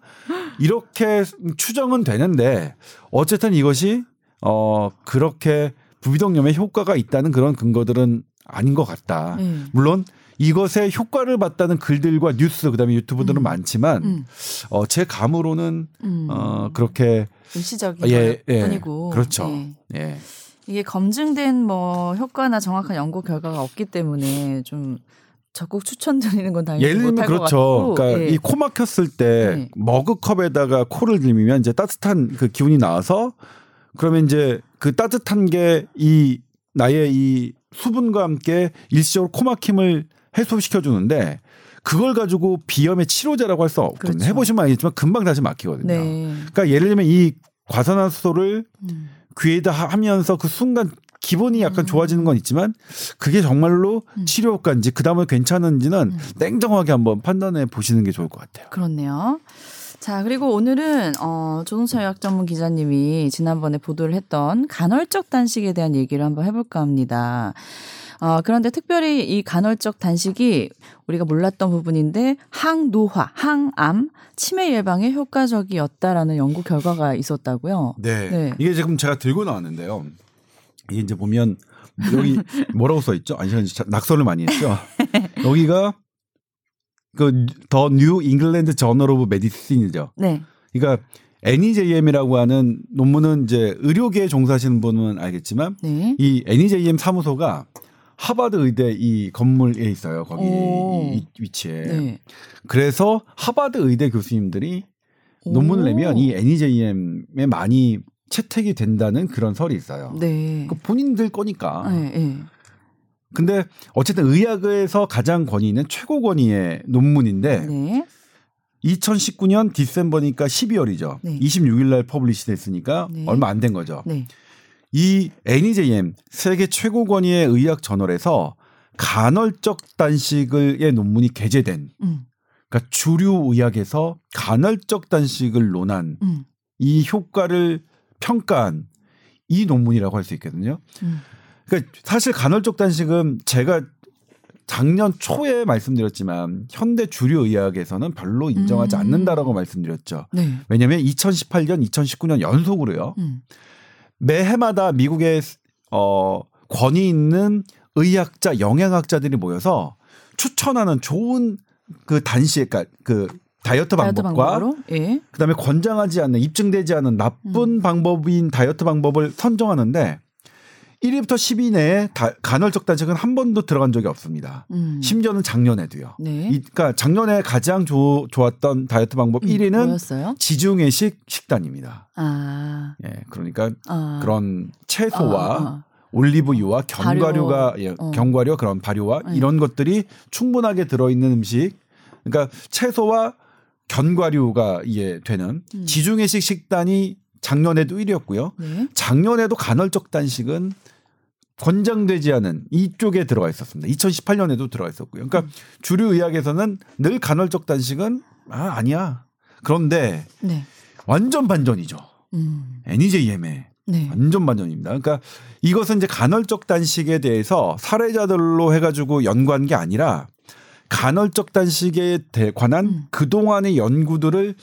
[SPEAKER 2] 이렇게 추정은 되는데 어쨌든 이것이 어 그렇게 부비동염에 효과가 있다는 그런 근거들은 아닌 것 같다.
[SPEAKER 1] 네.
[SPEAKER 2] 물론 이것에 효과를 봤다는 글들과 뉴스 그다음에 유튜브들은
[SPEAKER 1] 음.
[SPEAKER 2] 많지만
[SPEAKER 1] 음.
[SPEAKER 2] 어, 제 감으로는
[SPEAKER 1] 음.
[SPEAKER 2] 어 그렇게
[SPEAKER 1] 일시적인
[SPEAKER 2] 예,
[SPEAKER 1] 걸
[SPEAKER 2] 예.
[SPEAKER 1] 뿐이고
[SPEAKER 2] 그렇죠.
[SPEAKER 1] 예.
[SPEAKER 2] 예.
[SPEAKER 1] 이게 검증된 뭐 효과나 정확한 연구 결과가 없기 때문에 좀 적극 추천드리는 건 당연히
[SPEAKER 2] 예를 들면 그렇죠. 그러니까
[SPEAKER 1] 예.
[SPEAKER 2] 이코 막혔을 때
[SPEAKER 1] 네.
[SPEAKER 2] 머그컵에다가 코를 들이면 이제 따뜻한 그 기운이 나와서 그러면 이제 그 따뜻한 게 이 나의 이 수분과 함께 일시적으로 코 막힘을 해소시켜 주는데 그걸 가지고 비염의 치료제라고 할 수 없거든요.
[SPEAKER 1] 그렇죠.
[SPEAKER 2] 해보시면 알겠지만 금방 다시 막히거든요.
[SPEAKER 1] 네.
[SPEAKER 2] 그러니까 예를 들면 이 과산화수소를
[SPEAKER 1] 음.
[SPEAKER 2] 귀에다 하- 하면서 그 순간 기분이 약간
[SPEAKER 1] 음.
[SPEAKER 2] 좋아지는 건 있지만 그게 정말로
[SPEAKER 1] 음.
[SPEAKER 2] 치료 효과인지 그 다음에 괜찮은지는
[SPEAKER 1] 음.
[SPEAKER 2] 냉정하게 한번 판단해 보시는 게 좋을 것 같아요.
[SPEAKER 1] 그렇네요. 자, 그리고 오늘은 어 조동철 의학 전문 기자님이 지난번에 보도를 했던 간헐적 단식에 대한 얘기를 한번 해볼까 합니다. 어, 그런데 특별히 이 간헐적 단식이 우리가 몰랐던 부분인데 항노화, 항암, 치매 예방에 효과적이었다라는 연구 결과가 있었다고요.
[SPEAKER 2] 네.
[SPEAKER 1] 네.
[SPEAKER 2] 이게 지금 제가 들고 나왔는데요. 이게 이제 보면 여기 뭐라고 써 있죠? 아니, 낙서를 많이 했죠. 여기가 그 The New England Journal of Medicine이죠.
[SPEAKER 1] 네.
[SPEAKER 2] 그러니까 NEJM이라고 하는 논문은 이제 의료계에 종사하시는 분은 알겠지만
[SPEAKER 1] 네.
[SPEAKER 2] 이 NEJM 사무소가 하버드 의대 이 건물에 있어요. 거기
[SPEAKER 1] 오.
[SPEAKER 2] 이, 이 위치에.
[SPEAKER 1] 네.
[SPEAKER 2] 그래서 하버드 의대 교수님들이 논문을
[SPEAKER 1] 오.
[SPEAKER 2] 내면 이 NEJM에 많이 채택이 된다는 그런 설이 있어요.
[SPEAKER 1] 네.
[SPEAKER 2] 그 본인들 거니까.
[SPEAKER 1] 네. 네.
[SPEAKER 2] 근데 어쨌든 의학에서 가장 권위 있는 최고 권위의 논문인데
[SPEAKER 1] 네.
[SPEAKER 2] 2019년 December니까 12월이죠.
[SPEAKER 1] 네.
[SPEAKER 2] 26일 날 publish 됐으니까
[SPEAKER 1] 네.
[SPEAKER 2] 얼마 안 된 거죠.
[SPEAKER 1] 네.
[SPEAKER 2] 이 NEJM 세계 최고 권위의 의학 저널에서 간헐적 단식을의 논문이 게재된
[SPEAKER 1] 음.
[SPEAKER 2] 그러니까 주류 의학에서 간헐적 단식을 논한
[SPEAKER 1] 음.
[SPEAKER 2] 이 효과를 평가한 이 논문이라고 할 수 있거든요.
[SPEAKER 1] 음.
[SPEAKER 2] 그러니까 사실 간헐적 단식은 제가 작년 초에 말씀드렸지만 현대 주류 의학에서는 별로 인정하지
[SPEAKER 1] 음.
[SPEAKER 2] 않는다라고 말씀드렸죠.
[SPEAKER 1] 네.
[SPEAKER 2] 왜냐하면 2018년, 2019년 연속으로요.
[SPEAKER 1] 음.
[SPEAKER 2] 매해마다 미국의 어 권위 있는 의학자, 영양학자들이 모여서 추천하는 좋은 그 단식, 그러니까 그 다이어트
[SPEAKER 1] 다이어트
[SPEAKER 2] 방법과?
[SPEAKER 1] 예.
[SPEAKER 2] 그다음에 권장하지 않는 입증되지 않은 나쁜
[SPEAKER 1] 음.
[SPEAKER 2] 방법인 다이어트 방법을 선정하는데 1위부터 10위 내에 다, 간헐적 단식은 한 번도 들어간 적이 없습니다.
[SPEAKER 1] 음.
[SPEAKER 2] 심지어는 작년에도요.
[SPEAKER 1] 네.
[SPEAKER 2] 이, 그러니까 작년에 가장 조, 좋았던 다이어트 방법
[SPEAKER 1] 음,
[SPEAKER 2] 1위는
[SPEAKER 1] 뭐였어요?
[SPEAKER 2] 지중해식 식단입니다.
[SPEAKER 1] 아.
[SPEAKER 2] 예, 그러니까
[SPEAKER 1] 아.
[SPEAKER 2] 그런 채소와
[SPEAKER 1] 아, 아, 아.
[SPEAKER 2] 올리브유와 견과류가
[SPEAKER 1] 발효.
[SPEAKER 2] 예,
[SPEAKER 1] 어.
[SPEAKER 2] 견과류 그런 발효와
[SPEAKER 1] 네.
[SPEAKER 2] 이런 것들이 충분하게 들어있는 음식. 그러니까 채소와 견과류가 이게 되는
[SPEAKER 1] 음.
[SPEAKER 2] 지중해식 식단이 작년에도 1위였고요.
[SPEAKER 1] 네.
[SPEAKER 2] 작년에도 간헐적 단식은 권장되지 않은 이쪽에 들어가 있었습니다. 2018년에도 들어가 있었고요.
[SPEAKER 1] 음.
[SPEAKER 2] 그러니까 주류 의학에서는 늘 간헐적 단식은 아 아니야. 그런데
[SPEAKER 1] 네.
[SPEAKER 2] 완전 반전이죠.
[SPEAKER 1] 음.
[SPEAKER 2] NEJM에
[SPEAKER 1] 네.
[SPEAKER 2] 완전 반전입니다. 그러니까 이것은 이제 간헐적 단식에 대해서 사례자들로 해가지고 연구한 게 아니라 간헐적 단식에 대- 관한
[SPEAKER 1] 음.
[SPEAKER 2] 그동안의 연구들을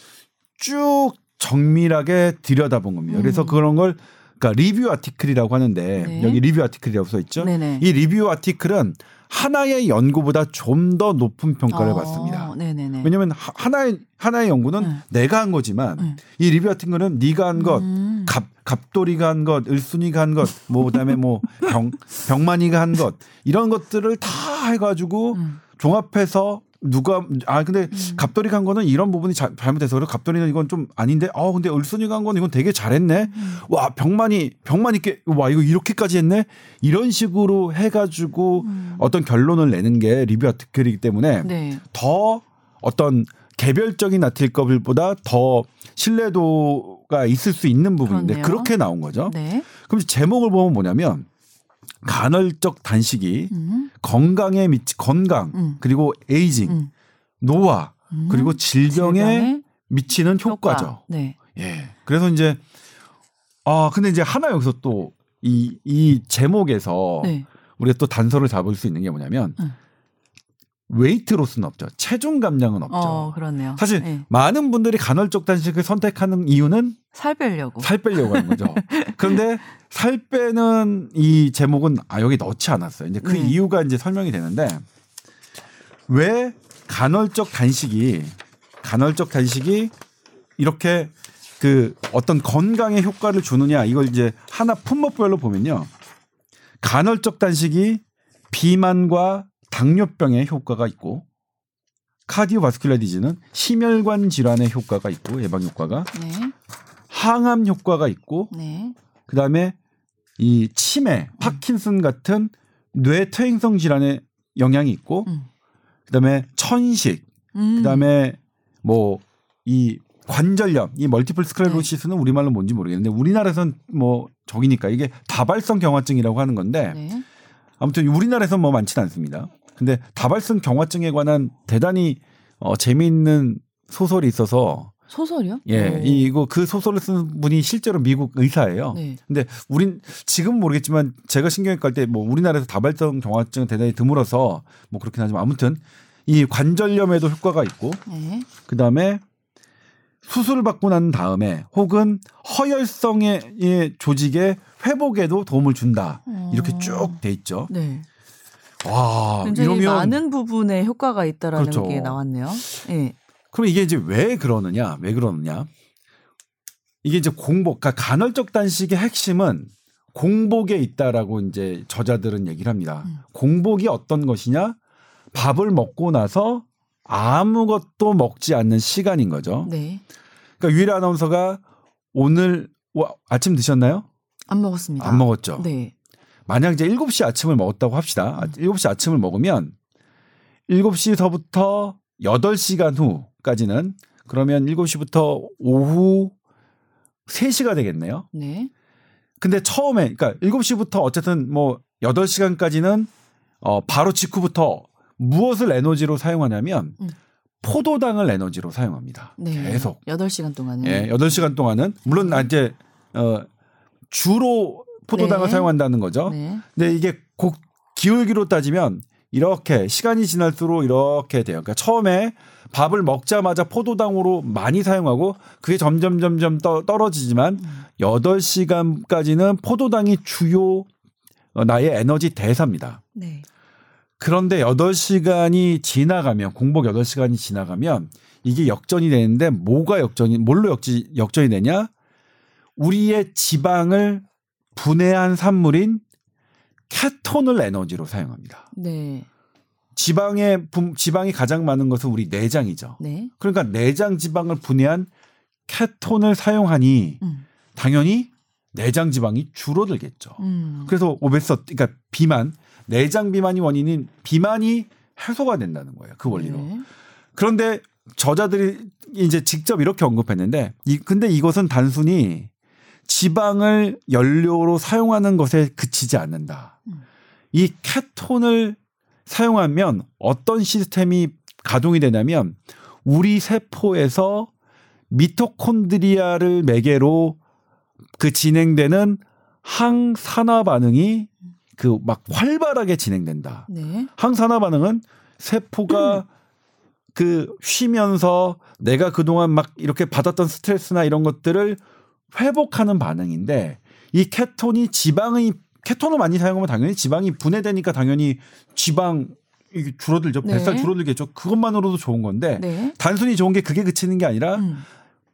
[SPEAKER 2] 쭉 정밀하게 들여다본 겁니다. 그래서
[SPEAKER 1] 음.
[SPEAKER 2] 그런 걸 그러니까 리뷰 아티클이라고 하는데
[SPEAKER 1] 네.
[SPEAKER 2] 여기 리뷰 아티클이라고 써 있죠.
[SPEAKER 1] 네네.
[SPEAKER 2] 이 리뷰 아티클은 하나의 연구보다 좀 더 높은 평가를
[SPEAKER 1] 어,
[SPEAKER 2] 받습니다.
[SPEAKER 1] 네네네.
[SPEAKER 2] 왜냐하면 하- 하나의 하나의 연구는
[SPEAKER 1] 네.
[SPEAKER 2] 내가 한 거지만
[SPEAKER 1] 네.
[SPEAKER 2] 이 리뷰 아티클은 네가 한 것,
[SPEAKER 1] 음.
[SPEAKER 2] 갑 갑돌이가 한 것, 을순이가 한 것, 뭐 그다음에 뭐병 병만이가 한 것 이런 것들을 다 해가지고
[SPEAKER 1] 음.
[SPEAKER 2] 종합해서 누가 아 근데
[SPEAKER 1] 음.
[SPEAKER 2] 갑돌이가 한 거는 이런 부분이 자, 잘못해서 그래 갑돌이는 이건 좀 아닌데 어 근데 을순이가 한 거는 이건 되게 잘했네
[SPEAKER 1] 음.
[SPEAKER 2] 와 병만이 병만이 와 이거 이렇게까지 했네 이런 식으로 해가지고
[SPEAKER 1] 음.
[SPEAKER 2] 어떤 결론을 내는 게 review article이기 때문에
[SPEAKER 1] 네.
[SPEAKER 2] 더 어떤 개별적인 article보다 더 신뢰도가 있을 수 있는 부분인데
[SPEAKER 1] 그렇네요.
[SPEAKER 2] 그렇게 나온 거죠.
[SPEAKER 1] 네.
[SPEAKER 2] 그럼 제목을 보면 뭐냐면 간헐적 단식이
[SPEAKER 1] 음.
[SPEAKER 2] 건강에 미치 건강
[SPEAKER 1] 음.
[SPEAKER 2] 그리고 aging
[SPEAKER 1] 음.
[SPEAKER 2] 노화
[SPEAKER 1] 음.
[SPEAKER 2] 그리고 질병에
[SPEAKER 1] 질병에
[SPEAKER 2] 미치는 효과죠.
[SPEAKER 1] 효과. 네.
[SPEAKER 2] 예. 그래서 이제 아 근데 이제 하나 여기서 또 이이 제목에서
[SPEAKER 1] 네.
[SPEAKER 2] 우리가 또 단서를 잡을 수 있는 게 뭐냐면
[SPEAKER 1] 응.
[SPEAKER 2] 웨이트로스는 없죠. 체중 감량은 없죠.
[SPEAKER 1] 어, 그렇네요.
[SPEAKER 2] 사실
[SPEAKER 1] 네.
[SPEAKER 2] 많은 분들이 간헐적 단식을 선택하는 이유는
[SPEAKER 1] 살 빼려고.
[SPEAKER 2] 살 빼려고 하는 거죠. 그런데 살 빼는 이 제목은 아 여기 넣지 않았어요. 이제 그
[SPEAKER 1] 네.
[SPEAKER 2] 이유가 이제 설명이 되는데 왜 간헐적 단식이 간헐적 단식이 이렇게 그 어떤 건강에 효과를 주느냐 이걸 이제 하나 품목별로 보면요. 간헐적 단식이 비만과 당뇨병에 효과가 있고 카디오바스큘라 디지는 심혈관 질환에 효과가 있고 예방 효과가
[SPEAKER 1] 네.
[SPEAKER 2] 항암 효과가 있고
[SPEAKER 1] 네.
[SPEAKER 2] 그다음에 이 치매, 파킨슨 같은 뇌 퇴행성 질환에 영향이 있고
[SPEAKER 1] 음.
[SPEAKER 2] 그다음에 천식,
[SPEAKER 1] 음.
[SPEAKER 2] 그다음에 뭐 이 관절염, 이 멀티플 스크레로시스는 우리말로 뭔지 모르겠는데 우리나라에선 뭐 적이니까 이게 다발성 경화증이라고 하는 건데
[SPEAKER 1] 네.
[SPEAKER 2] 아무튼 우리나라에선 뭐 많지는 않습니다. 근데 다발성 경화증에 관한 대단히 어 재미있는 소설이 있어서
[SPEAKER 1] 소설이요?
[SPEAKER 2] 예,
[SPEAKER 1] 오.
[SPEAKER 2] 이- 이거 그 소설을 쓴 분이 실제로 미국 의사예요.
[SPEAKER 1] 네.
[SPEAKER 2] 근데 우린 지금 모르겠지만 제가 신경외과 할 때 뭐 우리나라에서 다발성 경화증은 대단히 드물어서 뭐 그렇긴 하지만 아무튼 이 관절염에도 효과가 있고
[SPEAKER 1] 네.
[SPEAKER 2] 그 다음에 수술을 받고 난 다음에 혹은 허혈성의 이 조직의 회복에도 도움을 준다. 이렇게
[SPEAKER 1] 어.
[SPEAKER 2] 쭉돼 있죠.
[SPEAKER 1] 네.
[SPEAKER 2] 와,
[SPEAKER 1] 굉장히
[SPEAKER 2] 이러면
[SPEAKER 1] 많은 부분에 효과가 있다라는
[SPEAKER 2] 그렇죠.
[SPEAKER 1] 게 나왔네요. 네.
[SPEAKER 2] 그럼 이게 이제 왜 그러느냐? 왜 그러느냐? 이게 이제 공복, 그러니까 간헐적 단식의 핵심은 공복에 있다라고 이제 저자들은 얘기를 합니다.
[SPEAKER 1] 음.
[SPEAKER 2] 공복이 어떤 것이냐? 밥을 먹고 나서 아무것도 먹지 않는 시간인 거죠.
[SPEAKER 1] 네.
[SPEAKER 2] 그러니까 유일 아나운서가 오늘 와, 아침 드셨나요?
[SPEAKER 1] 안 먹었습니다.
[SPEAKER 2] 안 먹었죠.
[SPEAKER 1] 네.
[SPEAKER 2] 만약 이제 7시 아침을 먹었다고 합시다. 아, 7시 아침을 먹으면 7시서부터 8시간 후 까지는 그러면 7시부터 오후 3시가 되겠네요.
[SPEAKER 1] 네.
[SPEAKER 2] 근데 처음에 그러니까 7시부터 어쨌든 뭐 8시간까지는 어 바로 직후부터 무엇을 에너지로 사용하냐면
[SPEAKER 1] 음.
[SPEAKER 2] 포도당을 에너지로 사용합니다.
[SPEAKER 1] 네.
[SPEAKER 2] 계속.
[SPEAKER 1] 8시간 동안은.
[SPEAKER 2] 예, 8시간 동안은 물론 나 이제 어 주로 포도당을
[SPEAKER 1] 네.
[SPEAKER 2] 사용한다는 거죠.
[SPEAKER 1] 네.
[SPEAKER 2] 근데 이게 곡 기울기로 따지면 이렇게 시간이 지날수록 이렇게 돼요. 그러니까 처음에 밥을 먹자마자 포도당으로 많이 사용하고 그게 점점 점점 떠, 떨어지지만
[SPEAKER 1] 음.
[SPEAKER 2] 8시간까지는 포도당이 주요 어, 나의 에너지 대사입니다.
[SPEAKER 1] 네.
[SPEAKER 2] 그런데 8시간이 지나가면 공복 8시간이 지나가면 이게 역전이 되는데 뭐가 역전이 뭘로 역지, 역전이 되냐? 우리의 지방을 분해한 산물인 케톤을 에너지로 사용합니다.
[SPEAKER 1] 네.
[SPEAKER 2] 지방의 분- 지방이 가장 많은 것은 우리 내장이죠.
[SPEAKER 1] 네.
[SPEAKER 2] 그러니까 내장 지방을 분해한 케톤을 사용하니
[SPEAKER 1] 음.
[SPEAKER 2] 당연히 내장 지방이 줄어들겠죠.
[SPEAKER 1] 음.
[SPEAKER 2] 그래서 오베서 그러니까 비만 내장 비만이 원인인 비만이 해소가 된다는 거예요. 그 원리로.
[SPEAKER 1] 네.
[SPEAKER 2] 그런데 저자들이 이제 직접 이렇게 언급했는데 이 근데 이것은 단순히 지방을 연료로 사용하는 것에 그치지 않는다.
[SPEAKER 1] 음.
[SPEAKER 2] 이 케톤을 사용하면 어떤 시스템이 가동이 되냐면 우리 세포에서 미토콘드리아를 매개로 그 진행되는 항산화 반응이 그 막 활발하게 진행된다.
[SPEAKER 1] 네.
[SPEAKER 2] 항산화 반응은 세포가 그 쉬면서 내가 그동안 막 이렇게 받았던 스트레스나 이런 것들을 회복하는 반응인데 이 케톤이 지방의 케톤을 많이 사용하면 당연히 지방이 분해되니까 당연히 지방 이게 줄어들죠.
[SPEAKER 1] 네.
[SPEAKER 2] 뱃살 줄어들겠죠. 그것만으로도 좋은 건데
[SPEAKER 1] 네.
[SPEAKER 2] 단순히 좋은 게 그게 그치는 게 아니라
[SPEAKER 1] 음.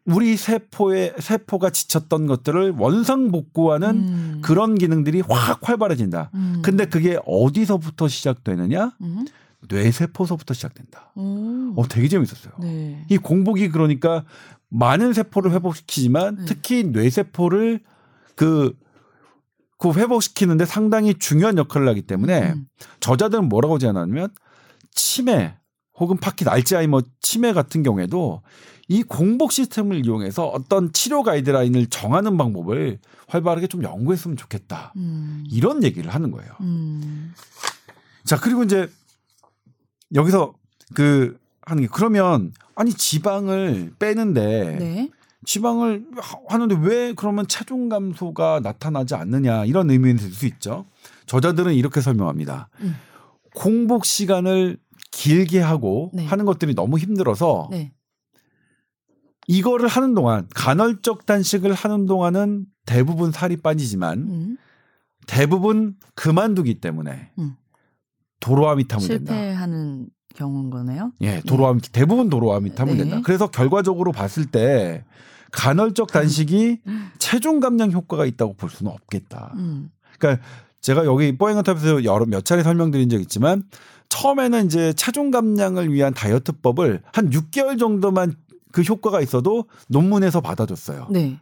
[SPEAKER 2] 우리 세포의 세포가 지쳤던 것들을 원상 복구하는
[SPEAKER 1] 음.
[SPEAKER 2] 그런 기능들이 확 활발해진다.
[SPEAKER 1] 음.
[SPEAKER 2] 근데 그게 어디서부터 시작되느냐?
[SPEAKER 1] 음.
[SPEAKER 2] 뇌세포서부터 시작된다.
[SPEAKER 1] 오.
[SPEAKER 2] 어, 되게 재밌었어요.
[SPEAKER 1] 네.
[SPEAKER 2] 이 공복이 그러니까 많은 세포를 회복시키지만
[SPEAKER 1] 네.
[SPEAKER 2] 특히 뇌세포를 그, 그 회복시키는데 상당히 중요한 역할을 하기 때문에
[SPEAKER 1] 음.
[SPEAKER 2] 저자들은 뭐라고 제안하냐면 치매 혹은 파킨 알츠하이머 치매 같은 경우에도 이 공복 시스템을 이용해서 어떤 치료 가이드라인을 정하는 방법을 활발하게 좀 연구했으면 좋겠다.
[SPEAKER 1] 음.
[SPEAKER 2] 이런 얘기를 하는 거예요.
[SPEAKER 1] 음.
[SPEAKER 2] 자, 그리고 이제 여기서 그 하는 게 그러면 아니 지방을 빼는데
[SPEAKER 1] 네.
[SPEAKER 2] 지방을 하- 하는데 왜 그러면 체중 감소가 나타나지 않느냐 이런 의미는 들수 있죠. 저자들은 이렇게 설명합니다.
[SPEAKER 1] 음.
[SPEAKER 2] 공복 시간을 길게 하고
[SPEAKER 1] 네.
[SPEAKER 2] 하는 것들이 너무 힘들어서
[SPEAKER 1] 네.
[SPEAKER 2] 이거를 하는 동안 간헐적 단식을 하는 동안은 대부분 살이 빠지지만
[SPEAKER 1] 음.
[SPEAKER 2] 대부분 그만두기 때문에
[SPEAKER 1] 음.
[SPEAKER 2] 도로아미 타면 된다.
[SPEAKER 1] 실패하는 경우인 거네요.
[SPEAKER 2] 예, 도로아미 대부분 도로아미 타면
[SPEAKER 1] 네.
[SPEAKER 2] 된다. 그래서 결과적으로 봤을 때 간헐적 단식이 체중 감량 효과가 있다고 볼 수는 없겠다.
[SPEAKER 1] 음.
[SPEAKER 2] 그러니까 제가 여기 뽀앵어탑에서 여러 몇 차례 설명드린 적 있지만 처음에는 이제 체중 감량을 위한 다이어트법을 한 6개월 정도만 그 효과가 있어도 논문에서 받아줬어요.
[SPEAKER 1] 네.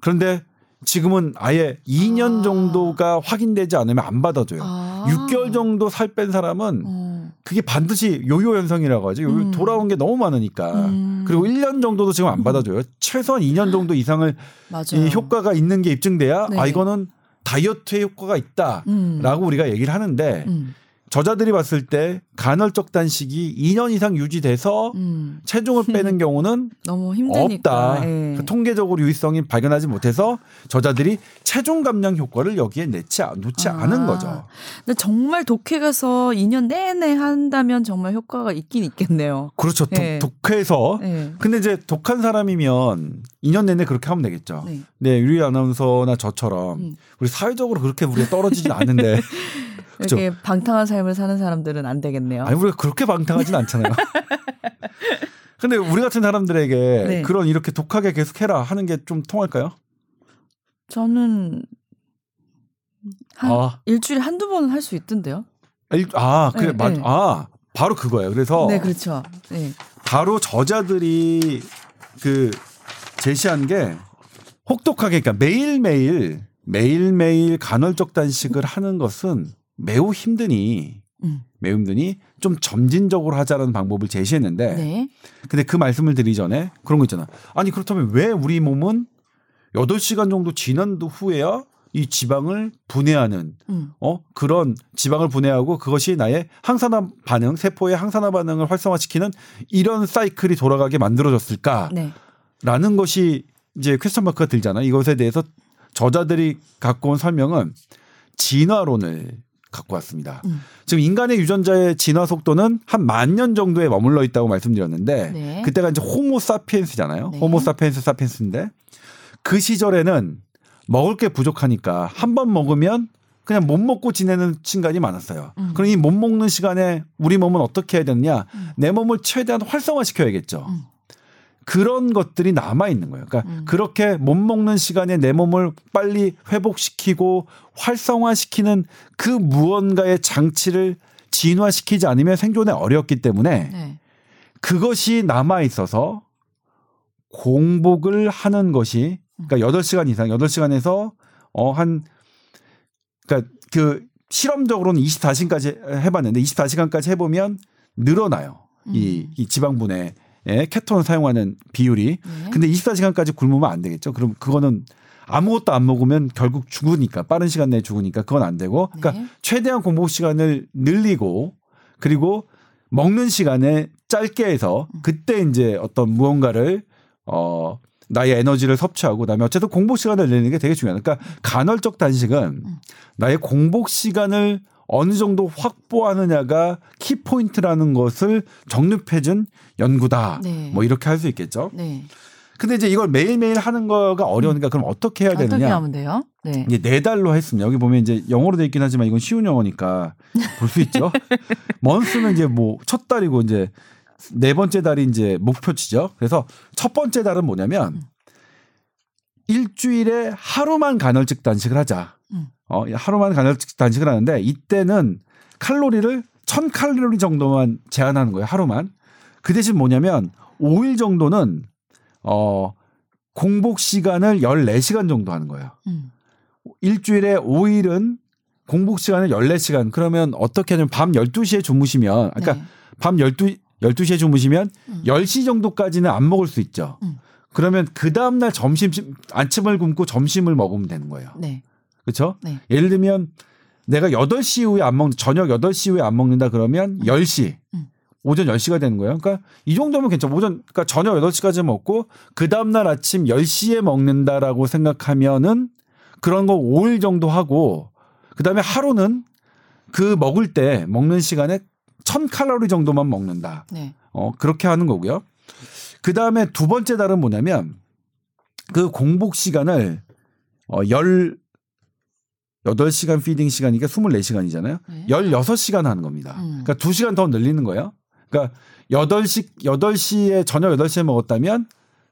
[SPEAKER 2] 그런데 지금은 아예 2년
[SPEAKER 1] 아.
[SPEAKER 2] 정도가 확인되지 않으면 안 받아줘요.
[SPEAKER 1] 아.
[SPEAKER 2] 6개월 정도 살 뺀 사람은
[SPEAKER 1] 어.
[SPEAKER 2] 그게 반드시 요요 현상이라고 하죠. 요요
[SPEAKER 1] 음.
[SPEAKER 2] 돌아온 게 너무 많으니까.
[SPEAKER 1] 음.
[SPEAKER 2] 그리고 1년 정도도 지금 안 받아줘요. 최소한 2년 정도 이상을. 이 효과가 있는 게 입증돼야
[SPEAKER 1] 네.
[SPEAKER 2] 아 이거는 다이어트에 효과가 있다라고
[SPEAKER 1] 음.
[SPEAKER 2] 우리가 얘기를 하는데
[SPEAKER 1] 음.
[SPEAKER 2] 저자들이 봤을 때 간헐적 단식이 2년 이상 유지돼서
[SPEAKER 1] 음.
[SPEAKER 2] 체중을 빼는 경우는
[SPEAKER 1] 너무 힘드니까.
[SPEAKER 2] 없다.
[SPEAKER 1] 예.
[SPEAKER 2] 그 통계적으로 유의성이 발견하지 못해서 저자들이 체중 감량 효과를 여기에 내지 않- 놓지
[SPEAKER 1] 아.
[SPEAKER 2] 않은 거죠.
[SPEAKER 1] 근데 정말 독해 가서 2년 내내 한다면 정말 효과가 있긴 있겠네요.
[SPEAKER 2] 그렇죠. 독,
[SPEAKER 1] 예.
[SPEAKER 2] 독해서.
[SPEAKER 1] 네.
[SPEAKER 2] 근데 이제 독한 사람이면 2년 내내 그렇게 하면 되겠죠.
[SPEAKER 1] 네.
[SPEAKER 2] 네, 유리 아나운서나 저처럼
[SPEAKER 1] 음.
[SPEAKER 2] 우리 사회적으로 그렇게 우리가 떨어지진 않는데 그죠?
[SPEAKER 1] 이렇게 방탕한 삶을 사는 사람들은 안 되겠네요.
[SPEAKER 2] 아니 우리가 그렇게 방탕하진 않잖아요. 근데 우리 같은 사람들에게
[SPEAKER 1] 네.
[SPEAKER 2] 그런 이렇게 독하게 계속 해라 하는 게 좀 통할까요?
[SPEAKER 1] 저는 한
[SPEAKER 2] 아,
[SPEAKER 1] 일주일에 한두 번은 할 수 있던데요.
[SPEAKER 2] 일- 아, 그래,
[SPEAKER 1] 네,
[SPEAKER 2] 맞,
[SPEAKER 1] 네.
[SPEAKER 2] 아, 바로 그거예요. 그래서
[SPEAKER 1] 네, 그렇죠. 네.
[SPEAKER 2] 바로 저자들이 그 제시한 게 혹독하게, 그러니까 매일매일, 매일매일 간헐적 단식을 하는 것은 매우 힘드니,
[SPEAKER 1] 음.
[SPEAKER 2] 매우 힘드니 좀 점진적으로 하자라는 방법을 제시했는데,
[SPEAKER 1] 네.
[SPEAKER 2] 근데 그 말씀을 드리기 전에 그런 거 있잖아. 아니, 그렇다면 왜 우리 몸은 8시간 정도 지난 후에야 이 지방을 분해하는
[SPEAKER 1] 음.
[SPEAKER 2] 어 그런 지방을 분해하고 그것이 나의 항산화 반응 세포의 항산화 반응을 활성화시키는 이런 사이클이 돌아가게 만들어졌을까라는
[SPEAKER 1] 네.
[SPEAKER 2] 것이 이제 퀘스천 마크가 들잖아 이것에 대해서 저자들이 갖고 온 설명은 진화론을 갖고 왔습니다.
[SPEAKER 1] 음.
[SPEAKER 2] 지금 인간의 유전자의 진화 속도는 한 만 년 정도에 머물러 있다고 말씀드렸는데
[SPEAKER 1] 네.
[SPEAKER 2] 그때가 이제 호모 사피엔스잖아요.
[SPEAKER 1] 네.
[SPEAKER 2] 호모 사피엔스 사피엔스인데 그 시절에는 먹을 게 부족하니까 한 번 먹으면 그냥 못 먹고 지내는 순간이 많았어요.
[SPEAKER 1] 음.
[SPEAKER 2] 그럼 이못 먹는 시간에 우리 몸은 어떻게 해야 되느냐?
[SPEAKER 1] 음.
[SPEAKER 2] 내 몸을 최대한 활성화시켜야겠죠.
[SPEAKER 1] 음.
[SPEAKER 2] 그런 것들이 남아 있는 거예요. 그러니까
[SPEAKER 1] 음.
[SPEAKER 2] 그렇게 못 먹는 시간에 내 몸을 빨리 회복시키고 활성화시키는 그 무언가의 장치를 진화시키지 않으면 생존에 어렵기 때문에
[SPEAKER 1] 네.
[SPEAKER 2] 그것이 남아 있어서 공복을 하는 것이 그러니까 8시간 이상 8시간에서 어한 그러니까 그 실험적으로는 24시간까지 해 봤는데 24시간까지 해 보면 늘어나요. 이,
[SPEAKER 1] 음.
[SPEAKER 2] 이 지방분해 에 케톤을 사용하는 비율이.
[SPEAKER 1] 네.
[SPEAKER 2] 근데 24시간까지 굶으면 안 되겠죠. 그럼 그거는 아무것도 안 먹으면 결국 죽으니까 빠른 시간 내에 죽으니까 그건 안 되고 그러니까
[SPEAKER 1] 네.
[SPEAKER 2] 최대한 공복 시간을 늘리고 그리고 먹는 시간에 짧게 해서
[SPEAKER 1] 음.
[SPEAKER 2] 그때 이제 어떤 무언가를 어 나의 에너지를 섭취하고 그다음에 어쨌든 공복 시간을 내는 게 되게 중요하다. 그러니까 간헐적 단식은
[SPEAKER 1] 음.
[SPEAKER 2] 나의 공복 시간을 어느 정도 확보하느냐가 키 포인트라는 것을 정립해준 연구다.
[SPEAKER 1] 네.
[SPEAKER 2] 뭐 이렇게 할 수 있겠죠.
[SPEAKER 1] 네.
[SPEAKER 2] 근데 이제 이걸 매일매일 하는 거가 어려우니까 그럼 어떻게 해야
[SPEAKER 1] 어떻게
[SPEAKER 2] 되느냐?
[SPEAKER 1] 하면 돼요? 네.
[SPEAKER 2] 이제 네 달로 했습니다. 여기 보면 이제 영어로 돼 있긴 하지만 이건 쉬운 영어니까 볼 수 있죠. month는 이제 뭐 첫 달이고 이제 네 번째 달이 이제 목표치죠. 그래서 첫 번째 달은 뭐냐면 일주일에 하루만 간헐적 단식을 하자.
[SPEAKER 1] 음.
[SPEAKER 2] 어, 하루만 간헐적 단식을 하는데 이때는 칼로리를 1000칼로리 정도만 제한하는 거예요. 하루만. 그 대신 뭐냐면 5일 정도는 어 공복 시간을 14시간 정도 하는 거예요.
[SPEAKER 1] 음.
[SPEAKER 2] 일주일에 5일은 공복 시간을 14시간. 그러면 어떻게 하냐면 밤 12시에 주무시면 그러니까
[SPEAKER 1] 네.
[SPEAKER 2] 밤 12, 12시에 주무시면
[SPEAKER 1] 음.
[SPEAKER 2] 10시 정도까지는 안 먹을 수 있죠.
[SPEAKER 1] 음.
[SPEAKER 2] 그러면 그 다음날 점심, 아침을 굶고 점심을 먹으면 되는 거예요.
[SPEAKER 1] 네.
[SPEAKER 2] 그렇죠?
[SPEAKER 1] 네.
[SPEAKER 2] 예를 들면 내가 8시 이후에 안 먹는, 저녁 8시 이후에 안 먹는다 그러면 10시,
[SPEAKER 1] 음.
[SPEAKER 2] 오전 10시가 되는 거예요. 그러니까 이 정도면 괜찮아. 오전 그러니까 저녁 8시까지 먹고 그 다음 날 아침 10시에 먹는다라고 생각하면은 그런 거 5일 정도 하고 그다음에 하루는 그 먹을 때 먹는 시간에 1000칼로리 정도만 먹는다.
[SPEAKER 1] 네.
[SPEAKER 2] 어, 그렇게 하는 거고요. 그 다음에 두 번째 달은 뭐냐면 그 공복 시간을 어, 18시간 피딩 시간이니까 24시간이잖아요.
[SPEAKER 1] 네.
[SPEAKER 2] 16시간 하는 겁니다.
[SPEAKER 1] 음.
[SPEAKER 2] 그러니까 2시간 더 늘리는 거예요. 그러니까 8시, 8시에, 저녁 8시에 먹었다면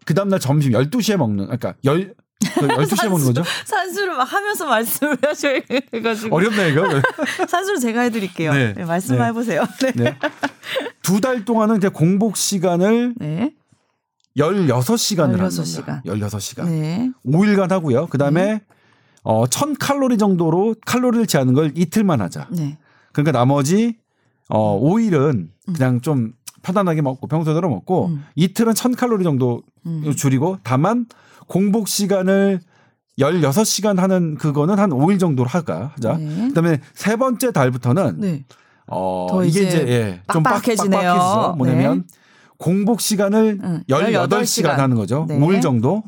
[SPEAKER 2] 그 다음날 점심 12시에 먹는, 그러니까 10, 그 12시에 먹는 거죠?
[SPEAKER 1] 산수를 막 하면서 말씀을 하셔가지고
[SPEAKER 2] 어렵네, 이거.
[SPEAKER 1] 산수를 제가 해드릴게요.
[SPEAKER 2] 네.
[SPEAKER 1] 네. 말씀만
[SPEAKER 2] 네.
[SPEAKER 1] 해보세요. 네.
[SPEAKER 2] 네. 두달 동안은 이제 공복 시간을
[SPEAKER 1] 네.
[SPEAKER 2] 16시간을
[SPEAKER 1] 16시간.
[SPEAKER 2] 합니다. 16시간.
[SPEAKER 1] 네.
[SPEAKER 2] 5일간 하고요. 그 다음에 어, 1000칼로리 정도로 칼로리를 제하는 걸 이틀만 하자.
[SPEAKER 1] 네.
[SPEAKER 2] 그러니까 나머지 어, 5일은 그냥 좀 편안하게 먹고 평소대로 먹고
[SPEAKER 1] 음.
[SPEAKER 2] 이틀은 1000칼로리 정도
[SPEAKER 1] 음.
[SPEAKER 2] 줄이고 다만 공복 시간을 16시간 하는 그거는 한 5일 정도로 하가 하자.
[SPEAKER 1] 네.
[SPEAKER 2] 그다음에 세 번째 달부터는
[SPEAKER 1] 네. 어더
[SPEAKER 2] 이게
[SPEAKER 1] 이제
[SPEAKER 2] 이제 예, 좀 빡-
[SPEAKER 1] 빡빡해지네요.
[SPEAKER 2] 빡빡해지죠. 뭐냐면
[SPEAKER 1] 네.
[SPEAKER 2] 공복 시간을
[SPEAKER 1] 응,
[SPEAKER 2] 18시간
[SPEAKER 1] 18시간.
[SPEAKER 2] 하는 거죠.
[SPEAKER 1] 네.
[SPEAKER 2] 5일 정도.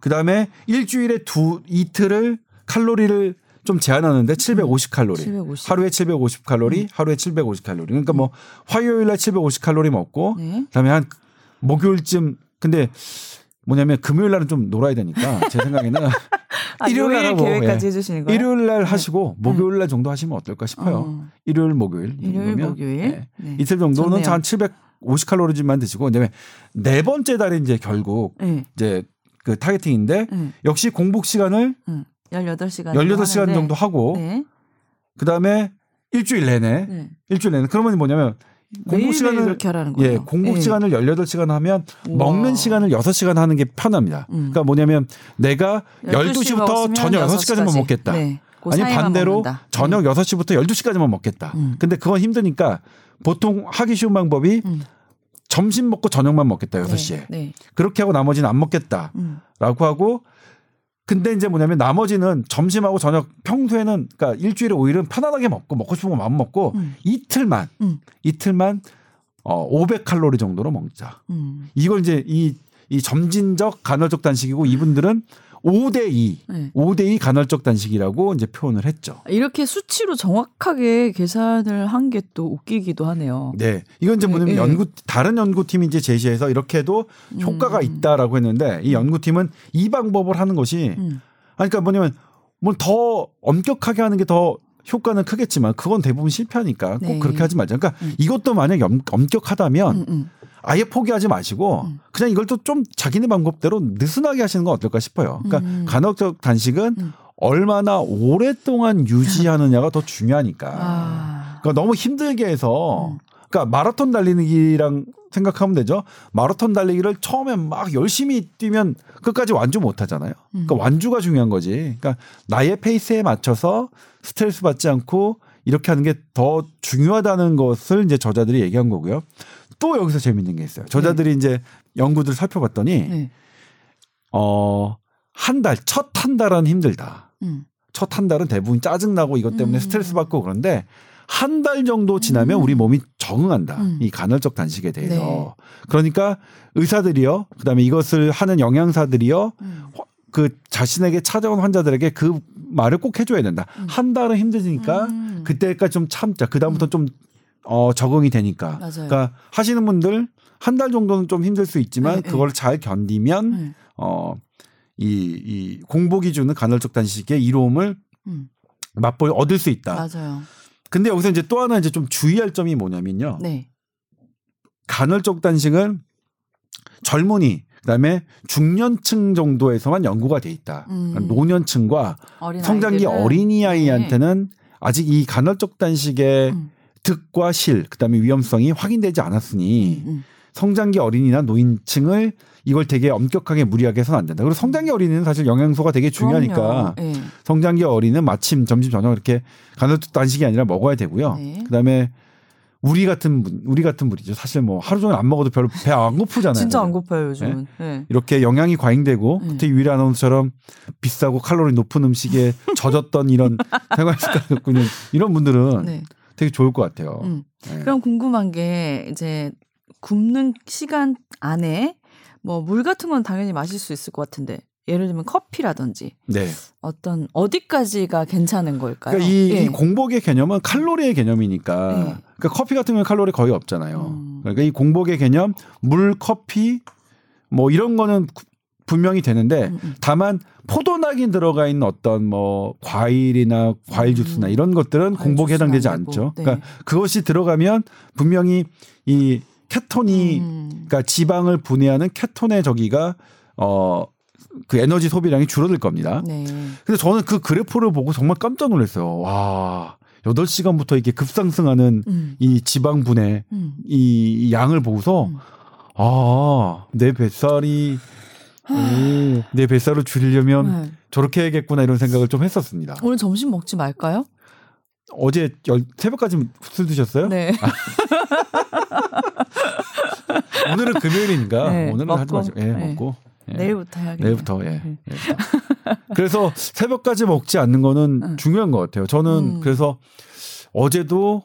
[SPEAKER 2] 그다음에 일주일에 두 이틀을 칼로리를 좀 제한하는데 750 칼로리.
[SPEAKER 1] 750.
[SPEAKER 2] 하루에 750 칼로리, 하루에 750 칼로리. 그러니까 뭐 화요일 날 750 칼로리 먹고
[SPEAKER 1] 네.
[SPEAKER 2] 그다음에 한 목요일쯤 근데 뭐냐면 금요일 날은 좀 놀아야 되니까 제 생각에는
[SPEAKER 1] 아,
[SPEAKER 2] 일요일 날 하고,
[SPEAKER 1] 계획까지
[SPEAKER 2] 예.
[SPEAKER 1] 해주시는 거예요?
[SPEAKER 2] 일요일 날 하시고 목요일 날 정도 하시면 어떨까 싶어요.
[SPEAKER 1] 어.
[SPEAKER 2] 일요일 목요일 이
[SPEAKER 1] 일요일
[SPEAKER 2] 정도면.
[SPEAKER 1] 목요일.
[SPEAKER 2] 예.
[SPEAKER 1] 네.
[SPEAKER 2] 이틀 정도는. 한 750 칼로리만 드시고 그다음에 네 번째 달에 이제 결국
[SPEAKER 1] 네.
[SPEAKER 2] 이제 그 타겟팅인데
[SPEAKER 1] 네.
[SPEAKER 2] 역시 공복 시간을
[SPEAKER 1] 응. 18시간
[SPEAKER 2] 18시간 정도 하고
[SPEAKER 1] 네.
[SPEAKER 2] 그다음에 일주일 내내
[SPEAKER 1] 네.
[SPEAKER 2] 일주일 내내 그러면 뭐냐면 공복
[SPEAKER 1] 매일매일
[SPEAKER 2] 시간을.
[SPEAKER 1] 예,
[SPEAKER 2] 공복
[SPEAKER 1] 네.
[SPEAKER 2] 시간을 18시간 하면
[SPEAKER 1] 우와.
[SPEAKER 2] 먹는 시간을 6시간 하는 게 편합니다.
[SPEAKER 1] 음.
[SPEAKER 2] 그러니까 뭐냐면 내가
[SPEAKER 1] 12시
[SPEAKER 2] 12시부터
[SPEAKER 1] 먹었으면
[SPEAKER 2] 저녁 6시까지만
[SPEAKER 1] 6시까지.
[SPEAKER 2] 먹겠다.
[SPEAKER 1] 네. 그
[SPEAKER 2] 아니 반대로
[SPEAKER 1] 먹는다.
[SPEAKER 2] 저녁 6시부터 12시까지만 먹겠다.
[SPEAKER 1] 음.
[SPEAKER 2] 근데 그건 힘드니까 보통 하기 쉬운 방법이
[SPEAKER 1] 음.
[SPEAKER 2] 점심 먹고 저녁만 먹겠다. 6시에.
[SPEAKER 1] 네. 네.
[SPEAKER 2] 그렇게 하고 나머지는 안 먹겠다.
[SPEAKER 1] 음.
[SPEAKER 2] 라고 하고 근데 이제 뭐냐면 나머지는 점심하고 저녁 평소에는 그러니까 일주일에 5일은 편안하게 먹고 먹고 싶은 거 마음 먹고
[SPEAKER 1] 음.
[SPEAKER 2] 이틀만
[SPEAKER 1] 음.
[SPEAKER 2] 이틀만 어 500칼로리 정도로 먹자.
[SPEAKER 1] 음.
[SPEAKER 2] 이걸 이제 이, 이 점진적 간헐적 단식이고 이분들은 5대2,
[SPEAKER 1] 네.
[SPEAKER 2] 5대2 간헐적 단식이라고 이제 표현을 했죠.
[SPEAKER 1] 이렇게 수치로 정확하게 계산을 한 게 또 웃기기도 하네요.
[SPEAKER 2] 네. 이건 이제
[SPEAKER 1] 네,
[SPEAKER 2] 뭐냐면
[SPEAKER 1] 네.
[SPEAKER 2] 연구, 다른 연구팀이 이제 제시해서 이렇게 해도 효과가
[SPEAKER 1] 음.
[SPEAKER 2] 있다라고 했는데 이 연구팀은 이 방법을 하는 것이
[SPEAKER 1] 음.
[SPEAKER 2] 아니, 그러니까 뭐냐면 뭐더 엄격하게 하는 게 더 효과는 크겠지만 그건 대부분 실패하니까 꼭
[SPEAKER 1] 네.
[SPEAKER 2] 그렇게 하지 말자. 그러니까
[SPEAKER 1] 음.
[SPEAKER 2] 이것도 만약 엄, 엄격하다면
[SPEAKER 1] 음, 음.
[SPEAKER 2] 아예 포기하지 마시고
[SPEAKER 1] 음.
[SPEAKER 2] 그냥 이걸 또 좀 자기네 방법대로 느슨하게 하시는 건 어떨까 싶어요. 그러니까
[SPEAKER 1] 음.
[SPEAKER 2] 간헐적 단식은
[SPEAKER 1] 음.
[SPEAKER 2] 얼마나 오랫동안 유지하느냐가 더 중요하니까.
[SPEAKER 1] 아.
[SPEAKER 2] 그러니까 너무 힘들게 해서
[SPEAKER 1] 음.
[SPEAKER 2] 그러니까 마라톤 달리기랑 생각하면 되죠. 마라톤 달리기를 처음에 막 열심히 뛰면 끝까지 완주 못 하잖아요. 그러니까
[SPEAKER 1] 음.
[SPEAKER 2] 완주가 중요한 거지. 그러니까 나의 페이스에 맞춰서 스트레스 받지 않고 이렇게 하는 게 더 중요하다는 것을 이제 저자들이 얘기한 거고요. 또 여기서 재밌는 게 있어요. 저자들이 이제 연구들 살펴봤더니
[SPEAKER 1] 네.
[SPEAKER 2] 어, 한 달, 첫 한 달은 힘들다.
[SPEAKER 1] 음.
[SPEAKER 2] 첫한 달은 대부분 짜증 나고 이것 때문에
[SPEAKER 1] 음.
[SPEAKER 2] 스트레스 받고 그런데 한 달 정도 지나면
[SPEAKER 1] 음.
[SPEAKER 2] 우리 몸이 적응한다.
[SPEAKER 1] 음.
[SPEAKER 2] 이 간헐적 단식에 대해서.
[SPEAKER 1] 네.
[SPEAKER 2] 그러니까 의사들이요. 그다음에 이것을 하는 영양사들이요.
[SPEAKER 1] 음.
[SPEAKER 2] 그 자신에게 찾아온 환자들에게 그 말을 꼭 해줘야 된다.
[SPEAKER 1] 음.
[SPEAKER 2] 한 달은 힘드니까
[SPEAKER 1] 음.
[SPEAKER 2] 그때까지 좀 참자. 그 다음부터 좀 어, 적응이 되니까.
[SPEAKER 1] 맞아요.
[SPEAKER 2] 그러니까 하시는 분들 한 달 정도는 좀 힘들 수 있지만
[SPEAKER 1] 네, 네.
[SPEAKER 2] 그걸 잘 견디면
[SPEAKER 1] 네.
[SPEAKER 2] 어, 이, 이 공복이 주는 간헐적 단식의 이로움을
[SPEAKER 1] 음.
[SPEAKER 2] 맛볼 얻을 수 있다.
[SPEAKER 1] 맞아요.
[SPEAKER 2] 근데 여기서 이제 또 하나 이제 좀 주의할 점이 뭐냐면요.
[SPEAKER 1] 네.
[SPEAKER 2] 간헐적 단식은 젊은이 그다음에 중년층 정도에서만 연구가 돼 있다.
[SPEAKER 1] 음.
[SPEAKER 2] 그러니까 노년층과 성장기 어린이 아이한테는 아직 이 간헐적 단식의
[SPEAKER 1] 음.
[SPEAKER 2] 득과 실 그다음에 위험성이 확인되지 않았으니
[SPEAKER 1] 음.
[SPEAKER 2] 성장기 어린이나 노인층을 이걸 되게 엄격하게 무리하게 해서는 안 된다. 그리고 성장기 어린이는 사실 영양소가 되게 중요하니까.
[SPEAKER 1] 네.
[SPEAKER 2] 성장기 어린이는 마침 점심 저녁 이렇게 간헐적 단식이 아니라 먹어야 되고요.
[SPEAKER 1] 네.
[SPEAKER 2] 그다음에 우리 같은 분, 우리 같은 분이죠. 사실 뭐 하루 종일 안 먹어도 별로 배 안 고프잖아요.
[SPEAKER 1] 진짜 안 고파요 요즘은. 네.
[SPEAKER 2] 이렇게 영양이 과잉되고
[SPEAKER 1] 네.
[SPEAKER 2] 그때 유일 아나운서처럼 비싸고 칼로리 높은 음식에 젖었던 이런 생활 갖고 있는 이런 분들은
[SPEAKER 1] 네.
[SPEAKER 2] 되게 좋을 것 같아요.
[SPEAKER 1] 음.
[SPEAKER 2] 네.
[SPEAKER 1] 그럼 궁금한 게 이제 굽는 시간 안에 뭐 물 같은 건 당연히 마실 수 있을 것 같은데 예를 들면 커피라든지
[SPEAKER 2] 네.
[SPEAKER 1] 어떤 어디까지가 괜찮은 걸까요?
[SPEAKER 2] 그러니까 이,
[SPEAKER 1] 예.
[SPEAKER 2] 이 공복의 개념은 칼로리의 개념이니까
[SPEAKER 1] 네.
[SPEAKER 2] 그러니까 커피 같은 경우는 칼로리 거의 없잖아요.
[SPEAKER 1] 음.
[SPEAKER 2] 그러니까 이 공복의 개념 물, 커피 뭐 이런 거는 구- 분명히 되는데
[SPEAKER 1] 음, 음.
[SPEAKER 2] 다만 포도나기 들어가 있는 어떤 뭐 과일이나 과일 주스나
[SPEAKER 1] 음.
[SPEAKER 2] 이런 것들은
[SPEAKER 1] 과일
[SPEAKER 2] 공복에 해당되지. 않죠.
[SPEAKER 1] 네.
[SPEAKER 2] 그러니까 그것이 들어가면 분명히 이 케톤이
[SPEAKER 1] 음.
[SPEAKER 2] 그러니까 지방을 분해하는 케톤의 저기가 어 그 에너지 소비량이 줄어들 겁니다.
[SPEAKER 1] 네.
[SPEAKER 2] 근데 저는 그 그래프를 보고 정말 깜짝 놀랐어요. 와, 8시간부터 이렇게 급상승하는
[SPEAKER 1] 음.
[SPEAKER 2] 이 지방 분해
[SPEAKER 1] 음.
[SPEAKER 2] 이 양을 보고서
[SPEAKER 1] 음.
[SPEAKER 2] 아, 내 뱃살이 오, 내 뱃살을 줄이려면
[SPEAKER 1] 네.
[SPEAKER 2] 저렇게 해야겠구나 이런 생각을 좀 했었습니다.
[SPEAKER 1] 오늘 점심 먹지 말까요?
[SPEAKER 2] 어제 열, 새벽까지 술 드셨어요?
[SPEAKER 1] 네.
[SPEAKER 2] 오늘은 금요일이니까
[SPEAKER 1] 네,
[SPEAKER 2] 오늘은 하지
[SPEAKER 1] 먹고.
[SPEAKER 2] 마시고 예,
[SPEAKER 1] 네.
[SPEAKER 2] 먹고 예.
[SPEAKER 1] 내일부터 해야겠네요.
[SPEAKER 2] 내일부터 예.
[SPEAKER 1] 네.
[SPEAKER 2] 내일부터. 그래서 새벽까지 먹지 않는 거는
[SPEAKER 1] 응.
[SPEAKER 2] 중요한 것 같아요. 저는
[SPEAKER 1] 음.
[SPEAKER 2] 그래서 어제도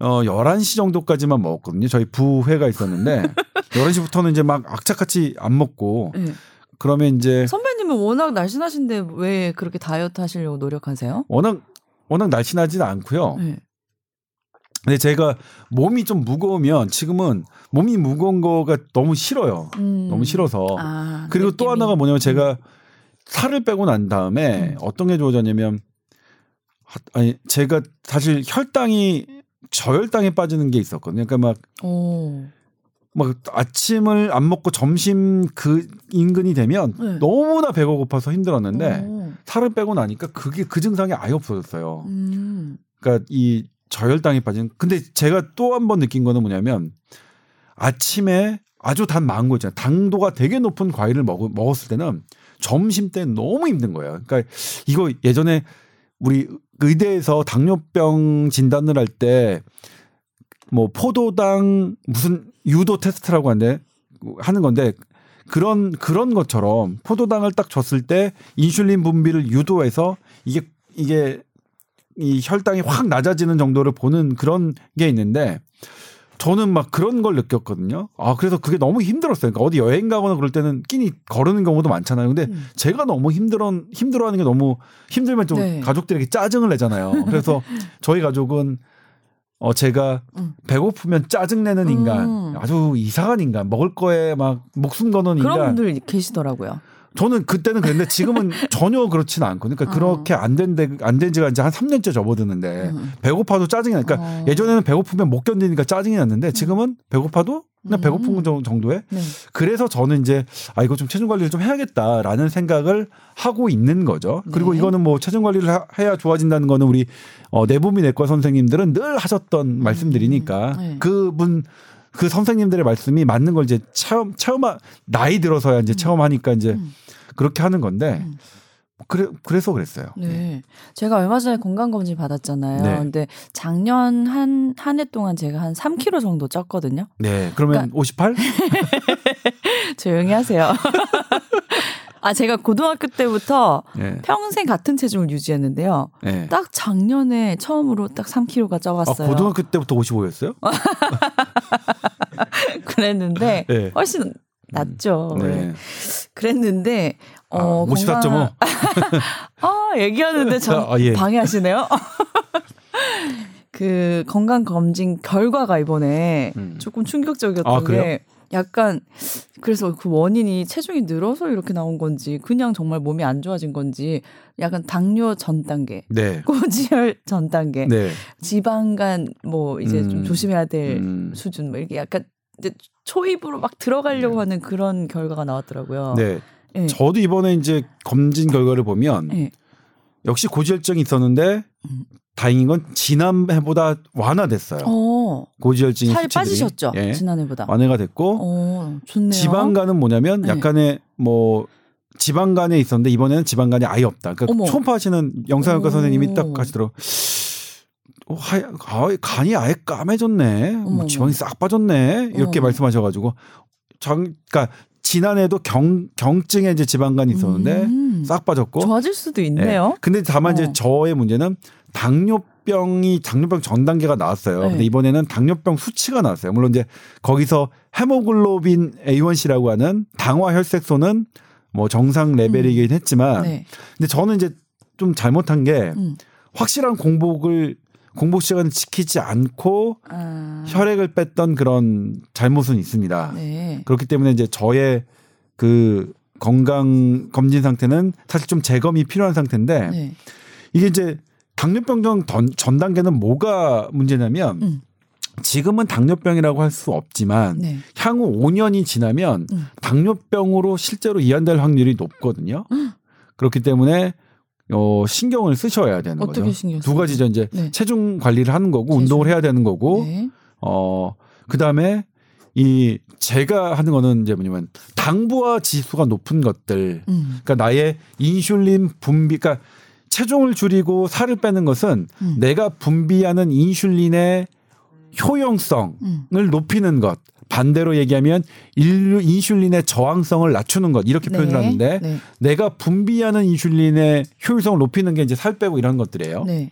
[SPEAKER 2] 어 11시 정도까지만 먹었거든요. 저희 부회가 있었는데 11시부터는 이제 막 악착같이 안 먹고
[SPEAKER 1] 네.
[SPEAKER 2] 그러면 이제
[SPEAKER 1] 선배님은 워낙 날씬하신데 왜 그렇게 다이어트 하시려고 노력하세요?
[SPEAKER 2] 워낙 워낙 날씬하지는 않고요.
[SPEAKER 1] 네.
[SPEAKER 2] 근데 제가 몸이 좀 무거우면 지금은 몸이 무거운 거가 너무 싫어요.
[SPEAKER 1] 음.
[SPEAKER 2] 너무 싫어서.
[SPEAKER 1] 아,
[SPEAKER 2] 그리고 또
[SPEAKER 1] 느낌이.
[SPEAKER 2] 하나가 뭐냐면 제가 살을 빼고 난 다음에
[SPEAKER 1] 음.
[SPEAKER 2] 어떤 게 좋아졌냐면 하- 아니 제가 사실 혈당이 저혈당에 빠지는 게 있었거든요. 그러니까 막
[SPEAKER 1] 오.
[SPEAKER 2] 막 아침을 안 먹고 점심 그 인근이 되면
[SPEAKER 1] 네.
[SPEAKER 2] 너무나 배가 고파서 힘들었는데
[SPEAKER 1] 오.
[SPEAKER 2] 살을 빼고 나니까 그게 그 증상이 아예 없어졌어요.
[SPEAKER 1] 음.
[SPEAKER 2] 그러니까 이 저혈당이 빠진. 근데 제가 또 한 번 느낀 거는 뭐냐면 아침에 아주 단거 있잖아요. 당도가 되게 높은 과일을 먹, 먹었을 때는 점심 때 너무 힘든 거예요. 그러니까 이거 예전에 우리 의대에서 당뇨병 진단을 할 때 뭐 포도당 무슨 유도 테스트라고 하는데 하는 건데 그런 그런 것처럼 포도당을 딱 줬을 때 인슐린 분비를 유도해서 이게 이게 이 혈당이 확 낮아지는 정도를 보는 그런 게 있는데 저는 막 그런 걸 느꼈거든요. 아 그래서 그게 너무 힘들었어요. 그러니까 어디 여행 가거나 그럴 때는 끼니 거르는 경우도 많잖아요. 근데
[SPEAKER 1] 음.
[SPEAKER 2] 제가 너무 힘들어 힘들어하는 게 너무 힘들면 좀
[SPEAKER 1] 네.
[SPEAKER 2] 가족들에게 짜증을 내잖아요. 그래서 저희 가족은 어 제가
[SPEAKER 1] 음.
[SPEAKER 2] 배고프면 짜증 내는 인간,
[SPEAKER 1] 음.
[SPEAKER 2] 아주 이상한 인간, 먹을 거에 막 목숨 거는
[SPEAKER 1] 그런
[SPEAKER 2] 인간.
[SPEAKER 1] 분들 계시더라고요.
[SPEAKER 2] 저는 그때는 그랬는데 지금은 전혀 그렇지는 않거든요. 그러니까
[SPEAKER 1] 어.
[SPEAKER 2] 그렇게 안된안된 지가 이제 한 3년째 접어드는데
[SPEAKER 1] 음.
[SPEAKER 2] 배고파도 짜증이 나니까
[SPEAKER 1] 어.
[SPEAKER 2] 예전에는 배고프면 못 견디니까 짜증이 났는데 지금은 배고파도 그냥
[SPEAKER 1] 음.
[SPEAKER 2] 배고픈 정- 정도에
[SPEAKER 1] 네.
[SPEAKER 2] 그래서 저는 이제 아 이거 좀 체중 관리를 좀 해야겠다라는 생각을 하고 있는 거죠. 그리고
[SPEAKER 1] 네.
[SPEAKER 2] 이거는 뭐 체중 관리를 하- 해야 좋아진다는 거는 우리 어 내부미 내과 선생님들은 늘 하셨던 말씀들이니까
[SPEAKER 1] 네.
[SPEAKER 2] 그분 그 선생님들의 말씀이 맞는 걸 이제 체험 체험 나이 들어서야 이제 체험하니까 이제
[SPEAKER 1] 음.
[SPEAKER 2] 그렇게 하는 건데
[SPEAKER 1] 음.
[SPEAKER 2] 그래 그래서 그랬어요.
[SPEAKER 1] 네. 제가 얼마 전에 건강 검진 받았잖아요.
[SPEAKER 2] 네.
[SPEAKER 1] 근데 작년 한, 한 해 동안 제가 한 3kg 정도 쪘거든요.
[SPEAKER 2] 네. 그러면
[SPEAKER 1] 그러니까
[SPEAKER 2] 58?
[SPEAKER 1] 조용히 하세요. 아, 제가 고등학교 때부터
[SPEAKER 2] 네.
[SPEAKER 1] 평생 같은 체중을 유지했는데요.
[SPEAKER 2] 네.
[SPEAKER 1] 딱 작년에 처음으로 딱 3kg가
[SPEAKER 2] 아,
[SPEAKER 1] 쪄왔어요.
[SPEAKER 2] 고등학교 때부터 55였어요?
[SPEAKER 1] 그랬는데
[SPEAKER 2] 네.
[SPEAKER 1] 훨씬 낫죠.
[SPEAKER 2] 네.
[SPEAKER 1] 그랬는데 어,
[SPEAKER 2] 아, 54.5.
[SPEAKER 1] 건강한- 아, 얘기하는데 저
[SPEAKER 2] 아, 예.
[SPEAKER 1] 방해하시네요. 그 건강 검진 결과가 이번에
[SPEAKER 2] 음.
[SPEAKER 1] 조금 충격적이었던
[SPEAKER 2] 아?
[SPEAKER 1] 게 약간 그래서 그 원인이 체중이 늘어서 이렇게 나온 건지 그냥 정말 몸이 안 좋아진 건지 약간 당뇨 전 단계,
[SPEAKER 2] 네.
[SPEAKER 1] 고지혈 전 단계,
[SPEAKER 2] 네.
[SPEAKER 1] 지방간 뭐 이제 좀
[SPEAKER 2] 음.
[SPEAKER 1] 조심해야 될
[SPEAKER 2] 음.
[SPEAKER 1] 수준 뭐 이렇게 약간 이제 초입으로 막 들어가려고 하는 그런 결과가 나왔더라고요.
[SPEAKER 2] 네.
[SPEAKER 1] 예.
[SPEAKER 2] 저도 이번에 이제 검진 결과를 보면
[SPEAKER 1] 예.
[SPEAKER 2] 역시 고지혈증이 있었는데
[SPEAKER 1] 음.
[SPEAKER 2] 다행인 건 지난해보다 완화됐어요.
[SPEAKER 1] 어,
[SPEAKER 2] 고지혈증 수치들이.
[SPEAKER 1] 빠지셨죠
[SPEAKER 2] 예.
[SPEAKER 1] 지난해보다.
[SPEAKER 2] 완화가 됐고
[SPEAKER 1] 어, 좋네요.
[SPEAKER 2] 지방간은 뭐냐면
[SPEAKER 1] 네.
[SPEAKER 2] 약간의 뭐 지방간에 있었는데 이번에는 지방간이 아예 없다. 그러니까
[SPEAKER 1] 어머.
[SPEAKER 2] 초음파하시는 영상외과
[SPEAKER 1] 오.
[SPEAKER 2] 선생님이 딱 하시더라고. 어, 하얘, 아, 간이 아예 까매졌네. 뭐 지방이 싹 빠졌네. 이렇게
[SPEAKER 1] 어머.
[SPEAKER 2] 말씀하셔가지고 장, 그러니까 지난해도 경 경증에 이제 지방간이 있었는데
[SPEAKER 1] 음,
[SPEAKER 2] 싹 빠졌고.
[SPEAKER 1] 좋아질 수도 있네요.
[SPEAKER 2] 예. 근데 다만
[SPEAKER 1] 어.
[SPEAKER 2] 이제 저의 문제는 당뇨병이 당뇨병 전 단계가 나왔어요.
[SPEAKER 1] 네.
[SPEAKER 2] 근데 이번에는 당뇨병 수치가 나왔어요. 물론 이제 거기서 헤모글로빈 A1C라고 하는 당화 혈색소는 뭐 정상 레벨이긴 했지만
[SPEAKER 1] 네.
[SPEAKER 2] 근데 저는 이제 좀 잘못한 게
[SPEAKER 1] 음.
[SPEAKER 2] 확실한 공복을 공복 시간을 지키지 않고
[SPEAKER 1] 아.
[SPEAKER 2] 혈액을 뺐던 그런 잘못은 있습니다.
[SPEAKER 1] 네.
[SPEAKER 2] 그렇기 때문에 이제 저의 그 건강 검진 상태는 사실 좀 재검이 필요한 상태인데
[SPEAKER 1] 네.
[SPEAKER 2] 이게 이제 당뇨병 전, 전 단계는 뭐가 문제냐면
[SPEAKER 1] 음.
[SPEAKER 2] 지금은 당뇨병이라고 할 수 없지만
[SPEAKER 1] 네.
[SPEAKER 2] 향후 5년이 지나면
[SPEAKER 1] 음.
[SPEAKER 2] 당뇨병으로 실제로 이완될 확률이 높거든요. 그렇기 때문에 어 신경을 쓰셔야 되는 거죠. 두 가지죠. 이제
[SPEAKER 1] 네.
[SPEAKER 2] 체중 관리를 하는 거고
[SPEAKER 1] 체중.
[SPEAKER 2] 운동을 해야 되는 거고
[SPEAKER 1] 네.
[SPEAKER 2] 어 그다음에 이 제가 하는 거는 이제 뭐냐면 당부화 지수가 높은 것들
[SPEAKER 1] 음.
[SPEAKER 2] 그러니까 나의 인슐린 분비 그러니까 체중을 줄이고 살을 빼는 것은
[SPEAKER 1] 음.
[SPEAKER 2] 내가 분비하는 인슐린의 효용성을
[SPEAKER 1] 음.
[SPEAKER 2] 높이는 것 반대로 얘기하면 인류 인슐린의 저항성을 낮추는 것 이렇게 표현을
[SPEAKER 1] 네.
[SPEAKER 2] 하는데
[SPEAKER 1] 네.
[SPEAKER 2] 내가 분비하는 인슐린의 효율성을 높이는 게 이제 살 빼고 이런 것들이에요.
[SPEAKER 1] 네.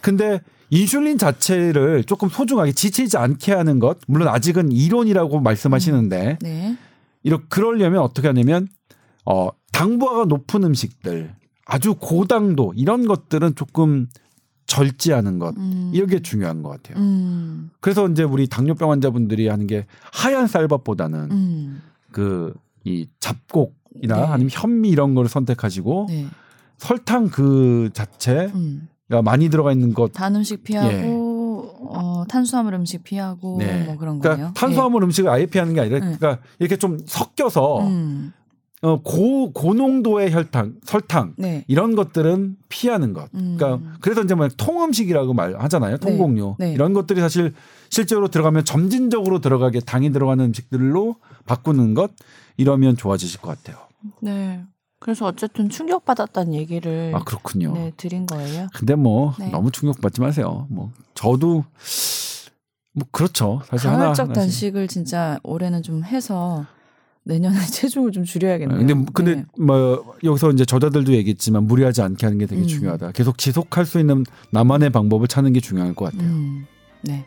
[SPEAKER 2] 근데 인슐린 자체를 조금 소중하게 지치지 않게 하는 것 물론 아직은 이론이라고 말씀하시는데
[SPEAKER 1] 네.
[SPEAKER 2] 이렇게 그러려면 어떻게 하냐면 어 당부화가 높은 음식들 아주 고당도 이런 것들은 조금 절제하는 것
[SPEAKER 1] 음.
[SPEAKER 2] 이게 중요한 것 같아요.
[SPEAKER 1] 음.
[SPEAKER 2] 그래서 이제 우리 당뇨병 환자분들이 하는 게 하얀 쌀밥보다는
[SPEAKER 1] 음.
[SPEAKER 2] 그이 잡곡이나
[SPEAKER 1] 네.
[SPEAKER 2] 아니면 현미 이런 거를 선택하시고
[SPEAKER 1] 네.
[SPEAKER 2] 설탕 그 자체가
[SPEAKER 1] 음.
[SPEAKER 2] 많이 들어가 있는 것
[SPEAKER 1] 단 음식 피하고 어, 탄수화물 음식 피하고 뭐 그런
[SPEAKER 2] 그러니까
[SPEAKER 1] 거예요.
[SPEAKER 2] 탄수화물 음식을 아예 피하는 게 아니라
[SPEAKER 1] 네.
[SPEAKER 2] 그러니까 이렇게 좀 섞여서
[SPEAKER 1] 네. 음.
[SPEAKER 2] 어, 고 고농도의 혈당, 설탕
[SPEAKER 1] 네.
[SPEAKER 2] 이런 것들은 피하는 것.
[SPEAKER 1] 음.
[SPEAKER 2] 그러니까 그래서 이제 뭐 통음식이라고 말하잖아요. 통곡류
[SPEAKER 1] 네.
[SPEAKER 2] 이런 것들이 사실 실제로 들어가면 점진적으로 들어가게 당이 들어가는 음식들로 바꾸는 것 이러면 좋아지실 것 같아요.
[SPEAKER 1] 네. 그래서 어쨌든 충격받았다는 얘기를
[SPEAKER 2] 아 그렇군요.
[SPEAKER 1] 네, 드린 거예요.
[SPEAKER 2] 근데 뭐
[SPEAKER 1] 네.
[SPEAKER 2] 너무 충격받지 마세요. 뭐 저도 뭐 그렇죠. 사실 하나 하나씩.
[SPEAKER 1] 단식을 진짜 올해는 좀 해서 내년에 체중을 좀 줄여야겠네요.
[SPEAKER 2] 근데 근데
[SPEAKER 1] 네.
[SPEAKER 2] 뭐 여기서 이제 저자들도 얘기했지만 무리하지 않게 하는 게 되게
[SPEAKER 1] 음.
[SPEAKER 2] 중요하다. 계속 지속할 수 있는 나만의 방법을 찾는 게 중요할 것 같아요.
[SPEAKER 1] 음, 네.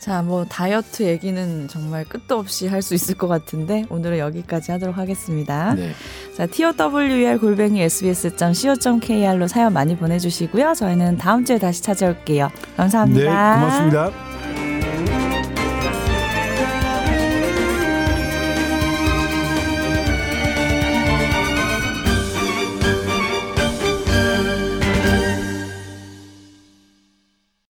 [SPEAKER 1] 자, 뭐 다이어트 얘기는 정말 끝도 없이 할 수 있을 것 같은데 오늘은 여기까지 하도록 하겠습니다.
[SPEAKER 2] 네.
[SPEAKER 1] 자, TOWR 골뱅이 sbs.co.kr로 사연 많이 보내 주시고요. 저희는 다음 주에 다시 찾아올게요. 감사합니다.
[SPEAKER 2] 네, 고맙습니다.